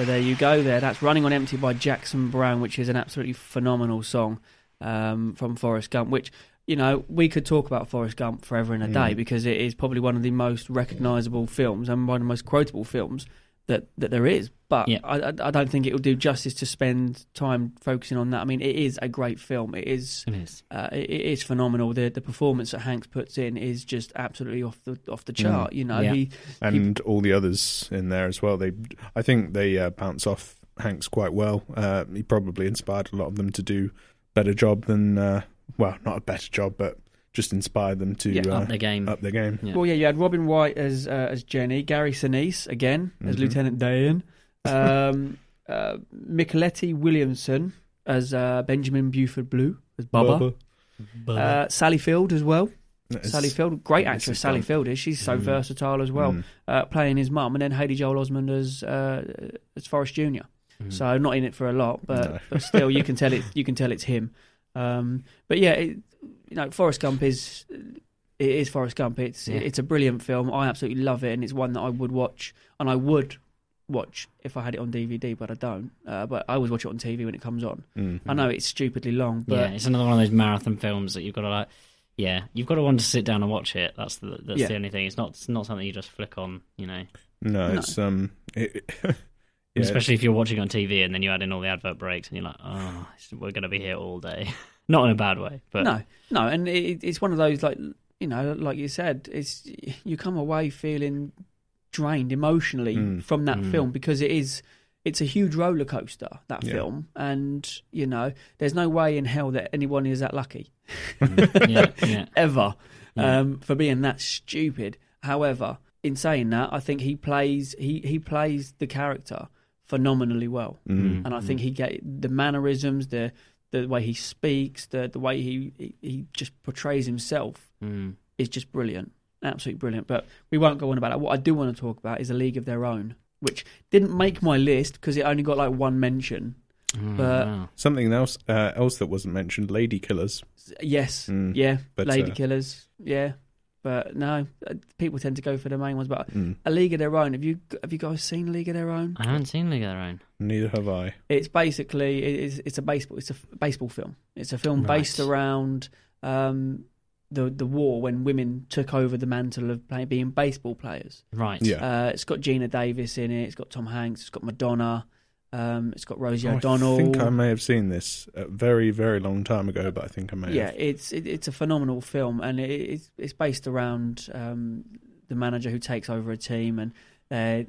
So there you go. There, that's "Running on Empty" by Jackson Browne, which is an absolutely phenomenal song um, from Forrest Gump. Which you know we could talk about Forrest Gump forever and a day Mm. because it is probably one of the most recognisable films and one of the most quotable films that that there is. But Yeah. I, I, I don't think it will do justice to spend time focusing on that. I mean, it is a great film. It is. It is. Uh, it, it is phenomenal. The the performance that Hanks puts in is just absolutely off the off the chart. You know, Yeah. he and all the others in there as well. They, I think they uh, bounce off Hanks quite well. Uh, he probably inspired a lot of them to do better job than, uh, well, not a better job, but just inspired them to Yeah, uh, up their game. Up their game. Yeah. Well, yeah, you had Robin Wright as uh, as Jenny, Gary Sinise again as Mhm. Lieutenant Dan, um, uh, Mykelti Williamson as uh, Benjamin Buford Blue as Bubba, Uh, Sally Field as well. That is- Sally Field, great actress. Sally Gump. Field is. She's so Mm. versatile as well, Mm. uh, playing his mum, and then Haley Joel Osment as uh, as Forrest Junior. So not in it for a lot, but No. but still, you can tell *laughs* it. You can tell it's him. Um, but yeah, it, you know, Forrest Gump is it is Forrest Gump. It's Yeah. it's a brilliant film. I absolutely love it, and it's one that I would watch, and I would watch if I had it on DVD, but I don't. Uh, but I always watch it on TV when it comes on. Mhm. I know it's stupidly long, but yeah, it's another one of those marathon films that you've got to like. Yeah, you've got to want to sit down and watch it. That's the that's Yeah. the only thing. It's not it's not something you just flick on. You know, No, No. it's um, it, *laughs* yeah, especially if you're watching on TV and then you add in all the advert breaks and you're like, oh, we're going to be here all day. *laughs* not in a bad way, but no, no, and it, it's one of those like you know, like you said, it's you come away feeling drained emotionally Mm. from that Mm. film because it is it's a huge roller coaster that Yeah. film, and you know, there's no way in hell that anyone is that lucky *laughs* yeah, yeah. ever Yeah. um, for being that stupid. However, in saying that, I think he plays he he plays the character phenomenally well, Mm. and I think he get the mannerisms, the the way he speaks, the the way he he, he just portrays himself Mm. is just brilliant, absolutely brilliant. But we won't go on about that. What I do want to talk about is a League of Their Own, which didn't make my list because it only got like one mention. Mm, But- wow. something else uh, else that wasn't mentioned: Lady Killers. Yes, Mm. yeah, But, Lady uh, Killers, yeah. But no, uh, people tend to go for the main ones. But Mm. a League of Their Own. Have you have you guys seen League of Their Own? I haven't seen League of Their Own. Neither have I. It's basically it is it's a baseball it's a baseball film. It's a film Right. based around um, the the war when women took over the mantle of play, being baseball players. Right. Yeah. Uh, it's got Geena Davis in it. It's got Tom Hanks. It's got Madonna. Um, it's got Rosie Oh, O'Donnell. I think I may have seen this a very, very long time ago, but I think I may yeah, have. it's it, it's a phenomenal film, and it, it's it's based around um, the manager who takes over a team, and they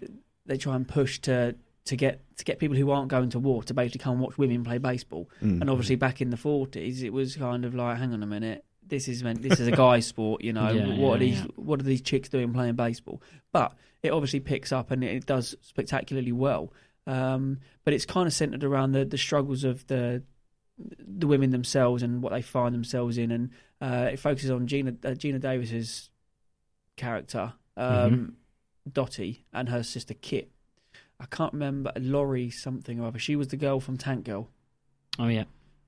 they try and push to to get to get people who aren't going to war to basically come and watch women play baseball. Mm. And obviously, back in the forties, it was kind of like, hang on a minute, this is meant this is a guy's *laughs* sport, you know. Yeah, what yeah, are these yeah. what are these chicks doing playing baseball? But it obviously picks up and it does spectacularly well. Um, but it's kind of centered around the, the struggles of the the women themselves and what they find themselves in, and uh, it focuses on Geena uh, Geena Davis's character, um, Dottie, and her sister Kit. I can't remember Lori something or other. She was the girl from Tank Girl. Oh yeah.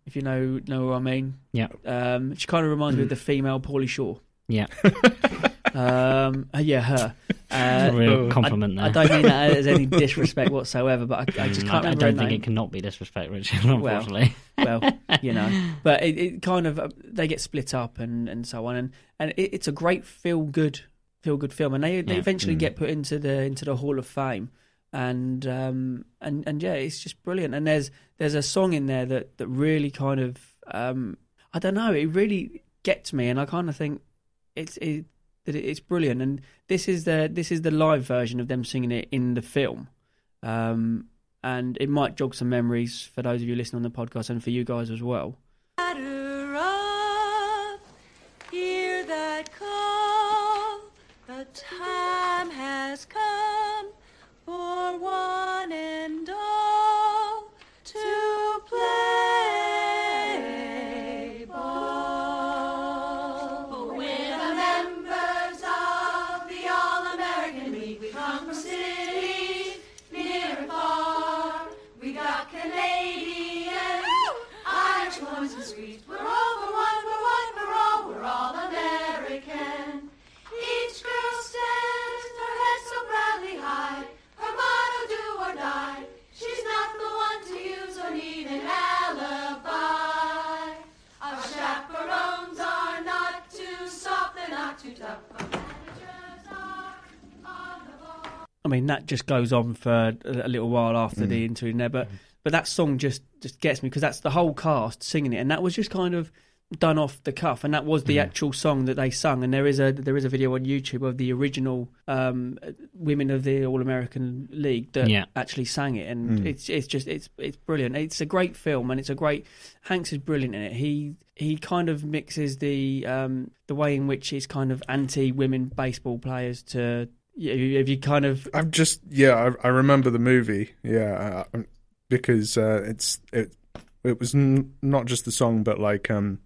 If you know know what I mean. Yeah. Um, she kind of reminds me of the female Pauly Shore. Yeah. *laughs* Um, uh, yeah, her. Uh, Real compliment I, I don't mean that as any *laughs* disrespect whatsoever, but I, I just Mm, can't I, I don't think it cannot be disrespect, Richard. Unfortunately. well, you know, *laughs* but it, it kind of uh, they get split up and, and so on, and and it, it's a great feel good feel good film, and they they Yeah. eventually Mm. get put into the into the Hall of Fame, and um and and yeah, it's just brilliant. And there's there's a song in there that that really kind of um I don't know, it really gets me, and I kind of think it's it, that it's brilliant. And this is the this is the live version of them singing it in the film. Um, and it might jog some memories for those of you listening on the podcast and for you guys as well. Hear that call. The time has come for one I mean, that just goes on for a, little while after the interlude there, but but that song just just gets me because that's the whole cast singing it, and that was just kind of done off the cuff, and that was the actual song that they sung. And there is a there is a video on YouTube of the original um, women of the All American League that Yeah. actually sang it, and it's it's just it's it's brilliant. It's a great film, and it's a great. Hanks is brilliant in it. He he kind of mixes the um, the way in which he's kind of anti women baseball players to. Yeah, have you kind of I've just yeah, I, I remember the movie. Yeah, uh, because uh, it's it it was n- not just the song, but like um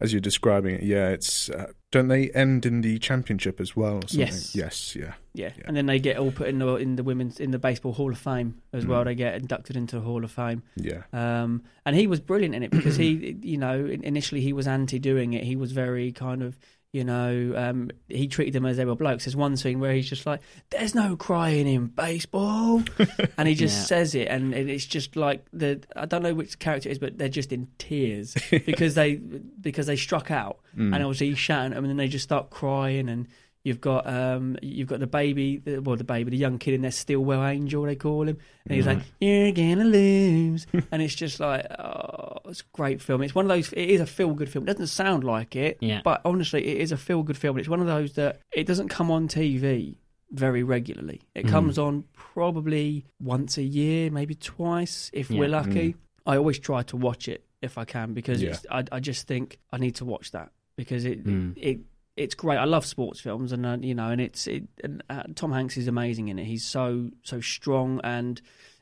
as you're describing it. Yeah, it's uh, don't they end in the championship as well? Or something? Yes. yes, yeah. Yeah. Yeah. and then they get all put in the in the women's in the baseball Hall of Fame as well. Mm. They get inducted into the Hall of Fame. Yeah. Um, and he was brilliant in it because he, you know, initially he was anti doing it. He was very kind of, you know, um, he treated them as they were blokes. There's one scene where he's just like, "There's no crying in baseball," *laughs* and he just Yeah. says it, and it- it's just like the I don't know which character it is, but they're just in tears *laughs* because they because they struck out, Mm. and obviously he's shouting at them, and then they just start crying, and you've got um you've got the baby, the, well the baby, the young kid in there, Stilwell Angel they call him, and he's like, "You're gonna lose," *laughs* and it's just like, oh, it's a great film. It's one of those. It is a feel good film. It doesn't sound like it, Yeah. but honestly, it is a feel good film. It's one of those that it doesn't come on TV very regularly. It Mm. comes on probably once a year, maybe twice if we're Yeah. lucky. I always try to watch it if I can because Yeah. it's, I, I just think I need to watch that because it Mm. it it's great. I love sports films, and uh, you know, and it's it. And, uh, Tom Hanks is amazing in it. He's so so strong, and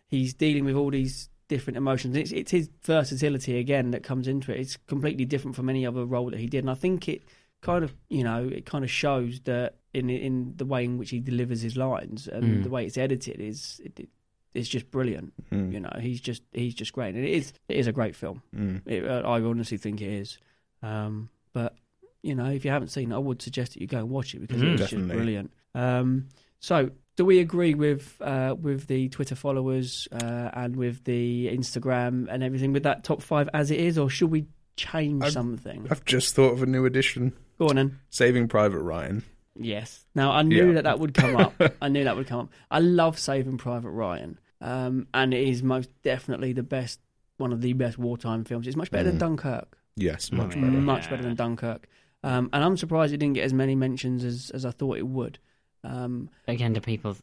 he's dealing with all these different emotions. It's it's his versatility again that comes into it. It's completely different from any other role that he did, and I think it kind of you know it kind of shows that in in the way in which he delivers his lines and Mm. the way it's edited is it, it's just brilliant. Mm. You know, he's just he's just great, and it is it is a great film. Mm. It, uh, I honestly think it is. Um, but you know, if you haven't seen it, I would suggest that you go and watch it because Mm. it's just brilliant. Um, so, do we agree with uh, with the Twitter followers uh, and with the Instagram and everything with that top five as it is, or should we change I've- something. I've just thought of a new addition. Go on then. Saving Private Ryan. Yes. Now I knew Yeah. that that would come up. *laughs* I knew that would come up. I love Saving Private Ryan, um, and it is most definitely the best, one of the best wartime films. It's much better than Mm. Dunkirk. Yes, much Mm. better. Much better than Dunkirk. Um, and I'm surprised it didn't get as many mentions as, as I thought it would. Um, Again, do people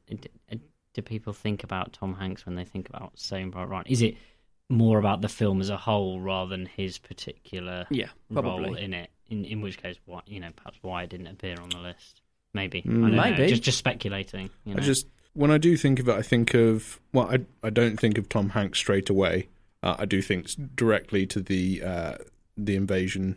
do people think about Tom Hanks when they think about Saving Private Ryan? Is it more about the film as a whole rather than his particular yeah, role in it? In in which case, what you know, perhaps why it didn't appear on the list? Maybe. I Mm. don't know. Maybe. Just just speculating. You know? I just when I do think of it, I think of well, I I don't think of Tom Hanks straight away. Uh, I do think directly to the uh, the invasion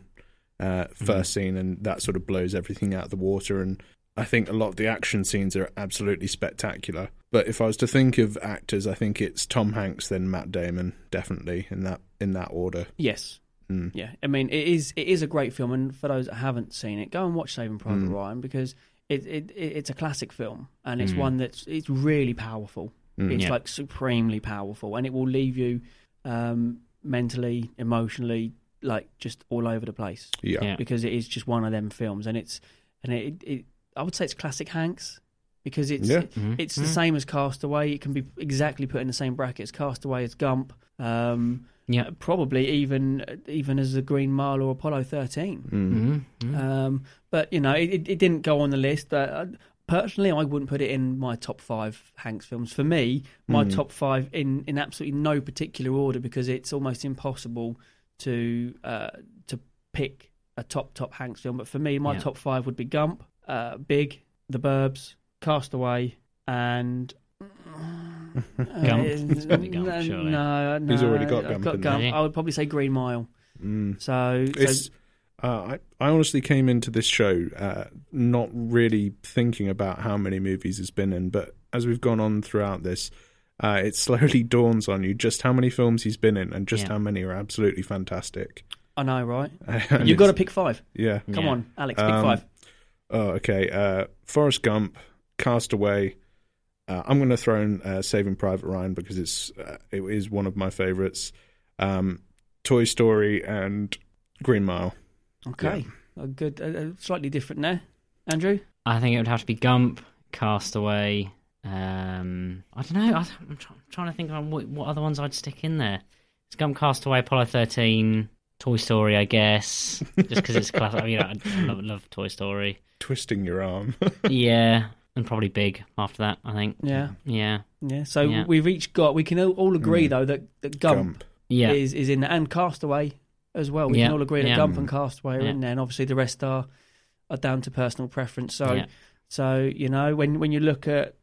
uh, first scene, and that sort of blows everything out of the water. And I think a lot of the action scenes are absolutely spectacular. But if I was to think of actors, I think it's Tom Hanks, then Matt Damon, definitely in that in that order. Yes. Mm. Yeah, I mean it is it is a great film, and for those that haven't seen it, go and watch Saving Private Mm. Ryan because it, it, it it's a classic film, and it's Mm. one that's it's really powerful. Mm. It's Yeah. like supremely powerful, and it will leave you um, mentally, emotionally, like just all over the place Yeah. Yeah. because it is just one of them films, and it's and it, it I would say it's classic Hanks because it's Yeah. Mhm. it's the Mhm. same as Castaway. It can be exactly put in the same bracket as Castaway as Gump. Um, Yeah. probably even even as the Green Mile or Apollo thirteen. Mm. Mhm. Mhm. Um, but you know, it, it- it didn't go on the list. But uh, personally, I wouldn't put it in my top five Hanks films. For me, my Mm. top five in in absolutely no particular order because it's almost impossible to uh, to pick a top top Hanks film. But for me, my Yeah. top five would be Gump, uh, Big, The Burbs, Castaway, and. *laughs* Gump. It's gotta Gump, no, surely. no, no, He's already got I've Gump, got Gump. I would probably say Green Mile. Mm. So, so uh, I, I honestly came into this show uh, not really thinking about how many movies he's been in, but as we've gone on throughout this, uh, it slowly *laughs* dawns on you just how many films he's been in and just Yeah. how many are absolutely fantastic. I know, right? *laughs* You've got to pick five. Yeah. Come Yeah. on, Alex, pick Um, five. Oh, okay. Uh, Forrest Gump, Castaway. Uh, I'm going to throw in uh, Saving Private Ryan because it's uh, it is one of my favorites. Um, Toy Story and Green Mile. Okay, a good, slightly different there, Andrew. I think it would have to be Gump, Castaway. Um, I don't know. I, I'm try, trying to think of what, what other ones I'd stick in there. It's Gump, Castaway, Apollo 13, Toy Story, I guess, just because it's classic. You know, I I love, love Toy Story. Twisting your arm. *laughs* Yeah, and probably Big after that. I think. Yeah, Yeah, yeah. So Yeah. we've each got. We can all, all agree Mm. though that, that Gump, Gump. yeah, is is in there, and Castaway as well. We Yeah, can all agree that yeah. Gump and Castaway are Yeah. in there, and obviously the rest are are down to personal preference. So, Yeah. so you know, when when you look at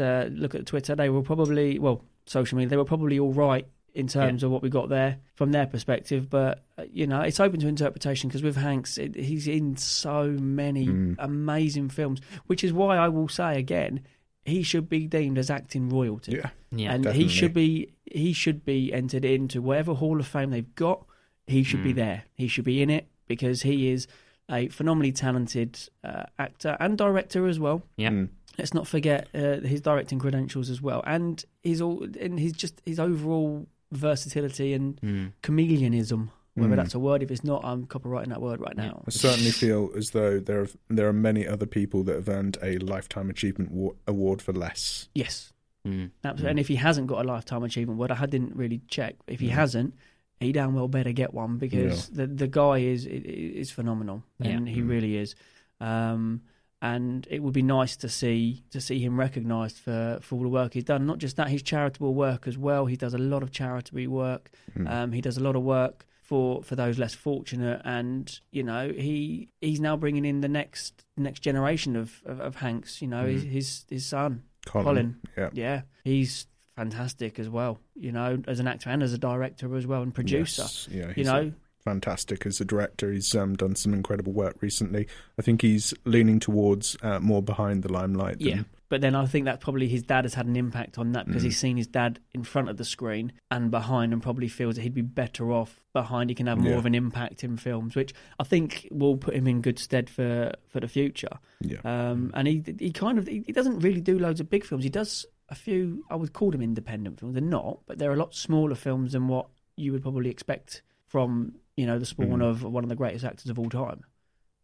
uh, look at Twitter, they were probably well, social media, they were probably all right in terms of what we got there from their perspective. But uh, you know, it's open to interpretation because with Hanks, it, he's in so many Mm. amazing films, which is why I will say again, he should be deemed as acting royalty Yeah. yeah. and definitely. he should be he should be entered into whatever Hall of Fame they've got. He should be Mm. there. He should be in it because he is a phenomenally talented uh, actor and director as well. Yeah. Mm. Let's not forget uh, his directing credentials as well, and his all and his just his overall versatility and Mm. chameleonism. Whether Mm. that's a word, if it's not, I'm copyrighting that word right now. I certainly feel as though there are, there are many other people that have earned a lifetime achievement wa- award for less. Yes, Mm. absolutely. And if he hasn't got a lifetime achievement award, I didn't really check. If he Mm. hasn't, he damn well better get one because the the guy is is phenomenal, and Yeah. he Mm. really is. Um, and it would be nice to see to see him recognised for, for all the work he's done. Not just that, his charitable work as well. He does a lot of charitable work. Mm. Um, he does a lot of work for, for those less fortunate, and you know he he's now bringing in the next next generation of of, of Hanks. You know Mm. his, his his son Colin. Colin. Yeah. yeah, he's fantastic as well. You know, as an actor and as a director as well and producer. Yes. Yeah. You know, fantastic as a director. He's um, done some incredible work recently. I think he's leaning towards uh, more behind the limelight. Than, yeah. But then I think that probably his dad has had an impact on that because Mm. he's seen his dad in front of the screen and behind, and probably feels that he'd be better off behind. He can have more Yeah. of an impact in films, which I think will put him in good stead for for the future. Yeah. Um, and he he kind of he, he doesn't really do loads of big films. He does a few. I would call them independent films. They're not, but they're a lot smaller films than what you would probably expect from you know, the spawn Mhm. of one of the greatest actors of all time.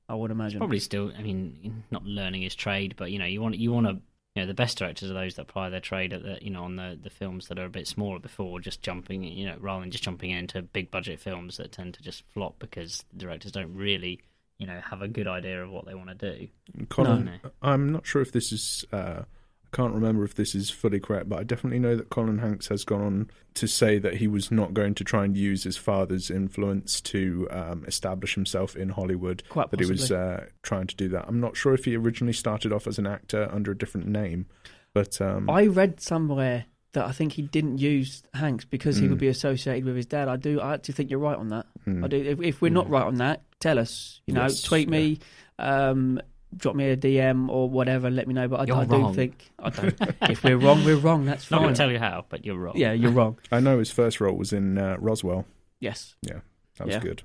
I would imagine. Probably still. I mean, not learning his trade, but you know, you want you want to. You know, the best directors are those that apply their trade at the you know on the the films that are a bit smaller before just jumping. You know, rather than just jumping into big budget films that tend to just flop because the directors don't really you know have a good idea of what they want to do. Colin, No. I'm not sure if this is. Uh, I can't remember if this is fully correct, but I definitely know that Colin Hanks has gone on to say that he was not going to try and use his father's influence to um, establish himself in Hollywood. Quite that he was uh, trying to do that. I'm not sure if he originally started off as an actor under a different name, but um, I read somewhere that I think he didn't use Hanks because he Mm. would be associated with his dad. I do. I actually think you're right on that. Mm. I do. If, if we're not right on that, tell us. You know, Yes, tweet me, um, drop me a DM or whatever, and let me know. But I, You're I do wrong. think I don't. *laughs* if we're wrong, we're wrong. That's Not fine. going to tell you how, but you're wrong. Yeah, you're wrong. I know his first role was in uh, Roswell. Yes. Yeah, that was Yeah. good.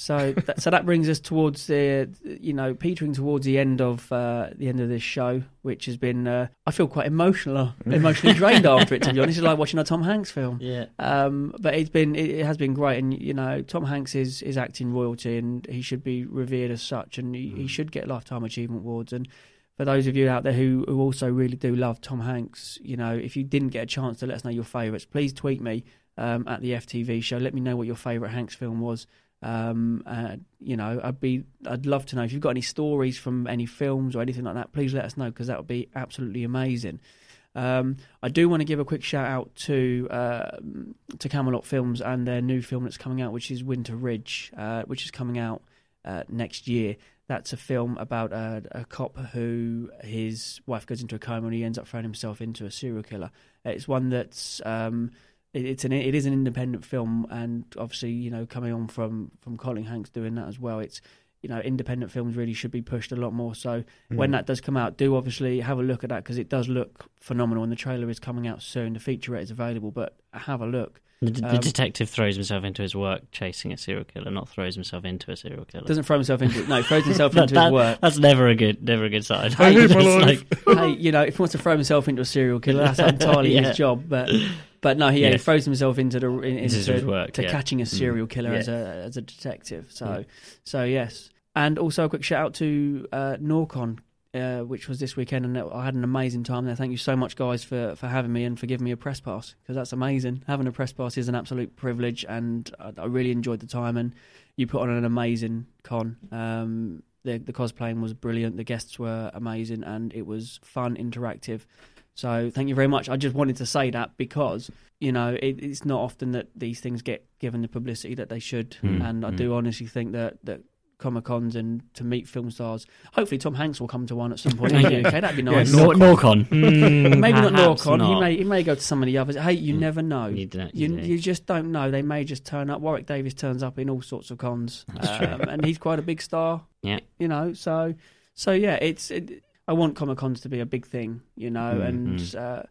So that, so that brings us towards the you know petering towards the end of uh, the end of this show, which has been uh, I feel quite emotional, *laughs* emotionally drained after it. To be honest, it's like watching a Tom Hanks film. Yeah. Um, but it's been it, it has been great, and you know Tom Hanks is is acting royalty, and he should be revered as such, and he, he should get lifetime achievement awards. And for those of you out there who who also really do love Tom Hanks, you know if you didn't get a chance to let us know your favourites, please tweet me um, at the FTV show. Let me know what your favourite Hanks film was. Um, uh, you know, I'd be, I'd love to know if you've got any stories from any films or anything like that. Please let us know because that would be absolutely amazing. Um, I do want to give a quick shout out to uh, to Camelot Films and their new film that's coming out, which is Winter Ridge, uh, which is coming out uh, next year. That's a film about a, a cop who his wife goes into a coma and he ends up throwing himself into a serial killer. It's one that's um, it, it's an it is an independent film, and obviously you know coming on from from Colin Hanks doing that as well. It's you know independent films really should be pushed a lot more. So when Mm. that does come out, do obviously have a look at that because it does look phenomenal. And the trailer is coming out soon. The featurette is available, but have a look. The, the Um, detective throws himself into his work chasing a serial killer, not throws himself into a serial killer. Doesn't throw himself into no, throws *laughs* himself That- into that- his work. That's never a good, never a good sign. Hey, *laughs* like- *laughs* hey, you know, if he wants to throw himself into a serial killer, that's entirely Yeah. his job. But, but no, he, yeah, he throws himself into the in, into his work, to yeah. catching a serial Mm. killer as a as a detective. So, Yeah. so yes, and also a quick shout out to uh, Norcon. Uh, which was this weekend, and I had an amazing time there. Thank you so much, guys, for, for having me and for giving me a press pass because that's amazing. Having a press pass is an absolute privilege, and I, I really enjoyed the time. And you put on an amazing con. Um, the the cosplaying was brilliant. The guests were amazing, and it was fun, interactive. So thank you very much. I just wanted to say that because you know it, it's not often that these things get given the publicity that they should, Mm, and I mm. do honestly think that that comic cons and to meet film stars. Hopefully, Tom Hanks will come to one at some point in the UK. That'd be *laughs* nice. Nor- Norcon. *laughs* Mm, Maybe not perhaps Norcon. He may he may go to some of the others. Hey, you never know. You don't- You, you do. you just don't know. They may just turn up. Warwick Davis turns up in all sorts of cons, That's true. um, and he's quite a big star. Yeah. you know. So, so yeah, it's. It, I want comic cons to be a big thing, you know, Mm, and mm. uh,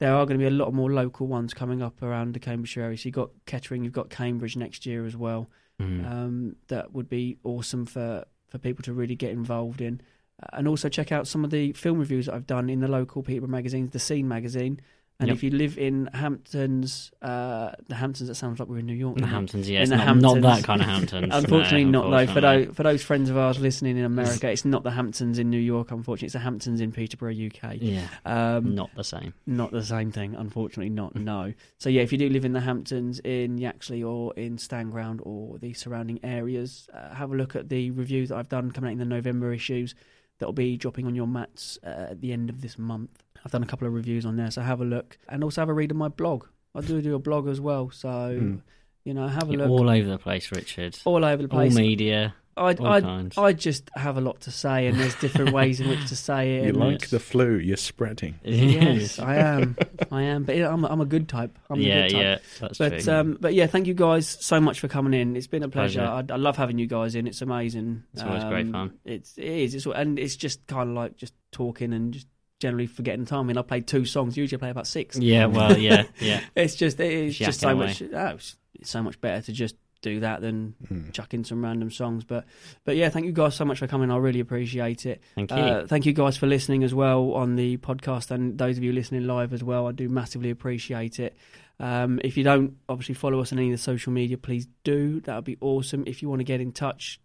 there are going to be a lot more local ones coming up around the Cambridgeshire area. So you've got Kettering, you've got Cambridge next year as well. Mm. Um, that would be awesome for, for people to really get involved in. Uh, and also check out some of the film reviews that I've done in the local Peterborough magazines, the Scene magazine. And Yep. if you live in Hamptons, uh, the Hamptons, that sounds like we're in New York. The? Hamptons, yeah, In the not- not that kind of *laughs* Hamptons, unfortunately, no, not though. For those, for those friends of ours listening in America, it's not the Hamptons in New York. Unfortunately, it's the Hamptons in Peterborough, UK. Yeah, um, not the same. Not the same thing, unfortunately, not. No. So yeah, if you do live in the Hamptons, in Yaxley or in Stanground or the surrounding areas, uh, have a look at the reviews that I've done coming out in the November issues. That'll be dropping on your mats uh, at the end of this month. I've done a couple of reviews on there, so have a look and also have a read of my blog. I do do a blog as well, so Mm. you know, have a You're look. all over the place, Richard. All over the place. All media. I'd, I'd. I just have a lot to say, and there's different ways in which to say it. *laughs* You and like the flu, you're spreading. *laughs* Yes, I am. I am, but I'm I'm a good type. I'm Yeah, a good type. yeah, that's but true. um, but yeah, thank you guys so much for coming in. It's been a pleasure. I, Pleasure. I love having you guys in. It's amazing. It's always great Um, fun. It's it is. It's and it's just kind of like just talking and just generally forgetting time. I mean, I played two songs. Usually, I play about six. Yeah, *laughs* well, yeah, yeah. it's just it's just so away. much. Oh, it's, it's so much better to just do that than Hmm. chuck in some random songs. But but yeah, thank you guys so much for coming. I really appreciate it. Thank you. Uh, thank you guys for listening as well on the podcast, and those of you listening live as well. I do massively appreciate it. Um, if you don't obviously follow us on any of the social media, please do. That would be awesome. If you want to get in touch,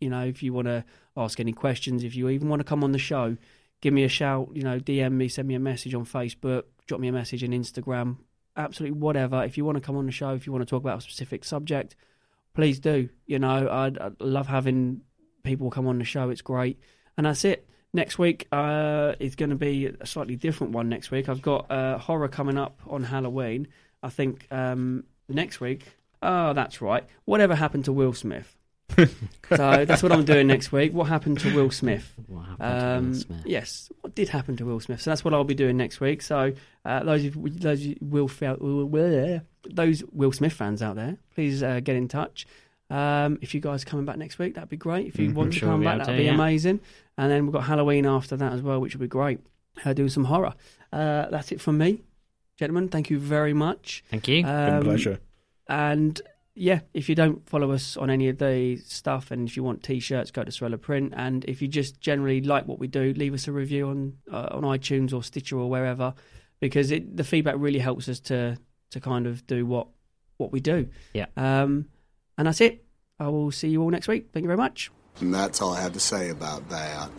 you know, if you want to ask any questions, if you even want to come on the show, give me a shout. You know, DM me, send me a message on Facebook, drop me a message on Instagram. Absolutely whatever. If you want to come on the show, if you want to talk about a specific subject, please do. You know, I'd love having people come on the show. It's great. And that's it. Next week uh, is going to be a slightly different one. Next week, I've got uh, horror coming up on Halloween. I think um, next week. Oh, that's right. Whatever happened to Will Smith? *laughs* so that's what I'm doing next week. What happened to Will Smith? What happened to Will Um, Smith? Yes, what did happen to Will Smith? So that's what I'll be doing next week. So uh, those of, those of Will Fel- those Will Smith fans out there, please uh, get in touch. Um, if you guys are coming back next week, that'd be great. If you Mhm. want I'm to sure come we'll back, that'd to, be yeah. amazing. And then we've got Halloween after that as well, which will be great. Uh, doing some horror. Uh, that's it from me, gentlemen. Thank you very much. Thank you. Um, pleasure. And yeah, if you don't follow us on any of the stuff, and if you want t-shirts, go to Sorella Print. And if you just generally like what we do, leave us a review on uh, on iTunes or Stitcher or wherever, because it, the feedback really helps us to to kind of do what what we do. Yeah. Um, and that's it. I will see you all next week. Thank you very much. And that's all I have to say about that.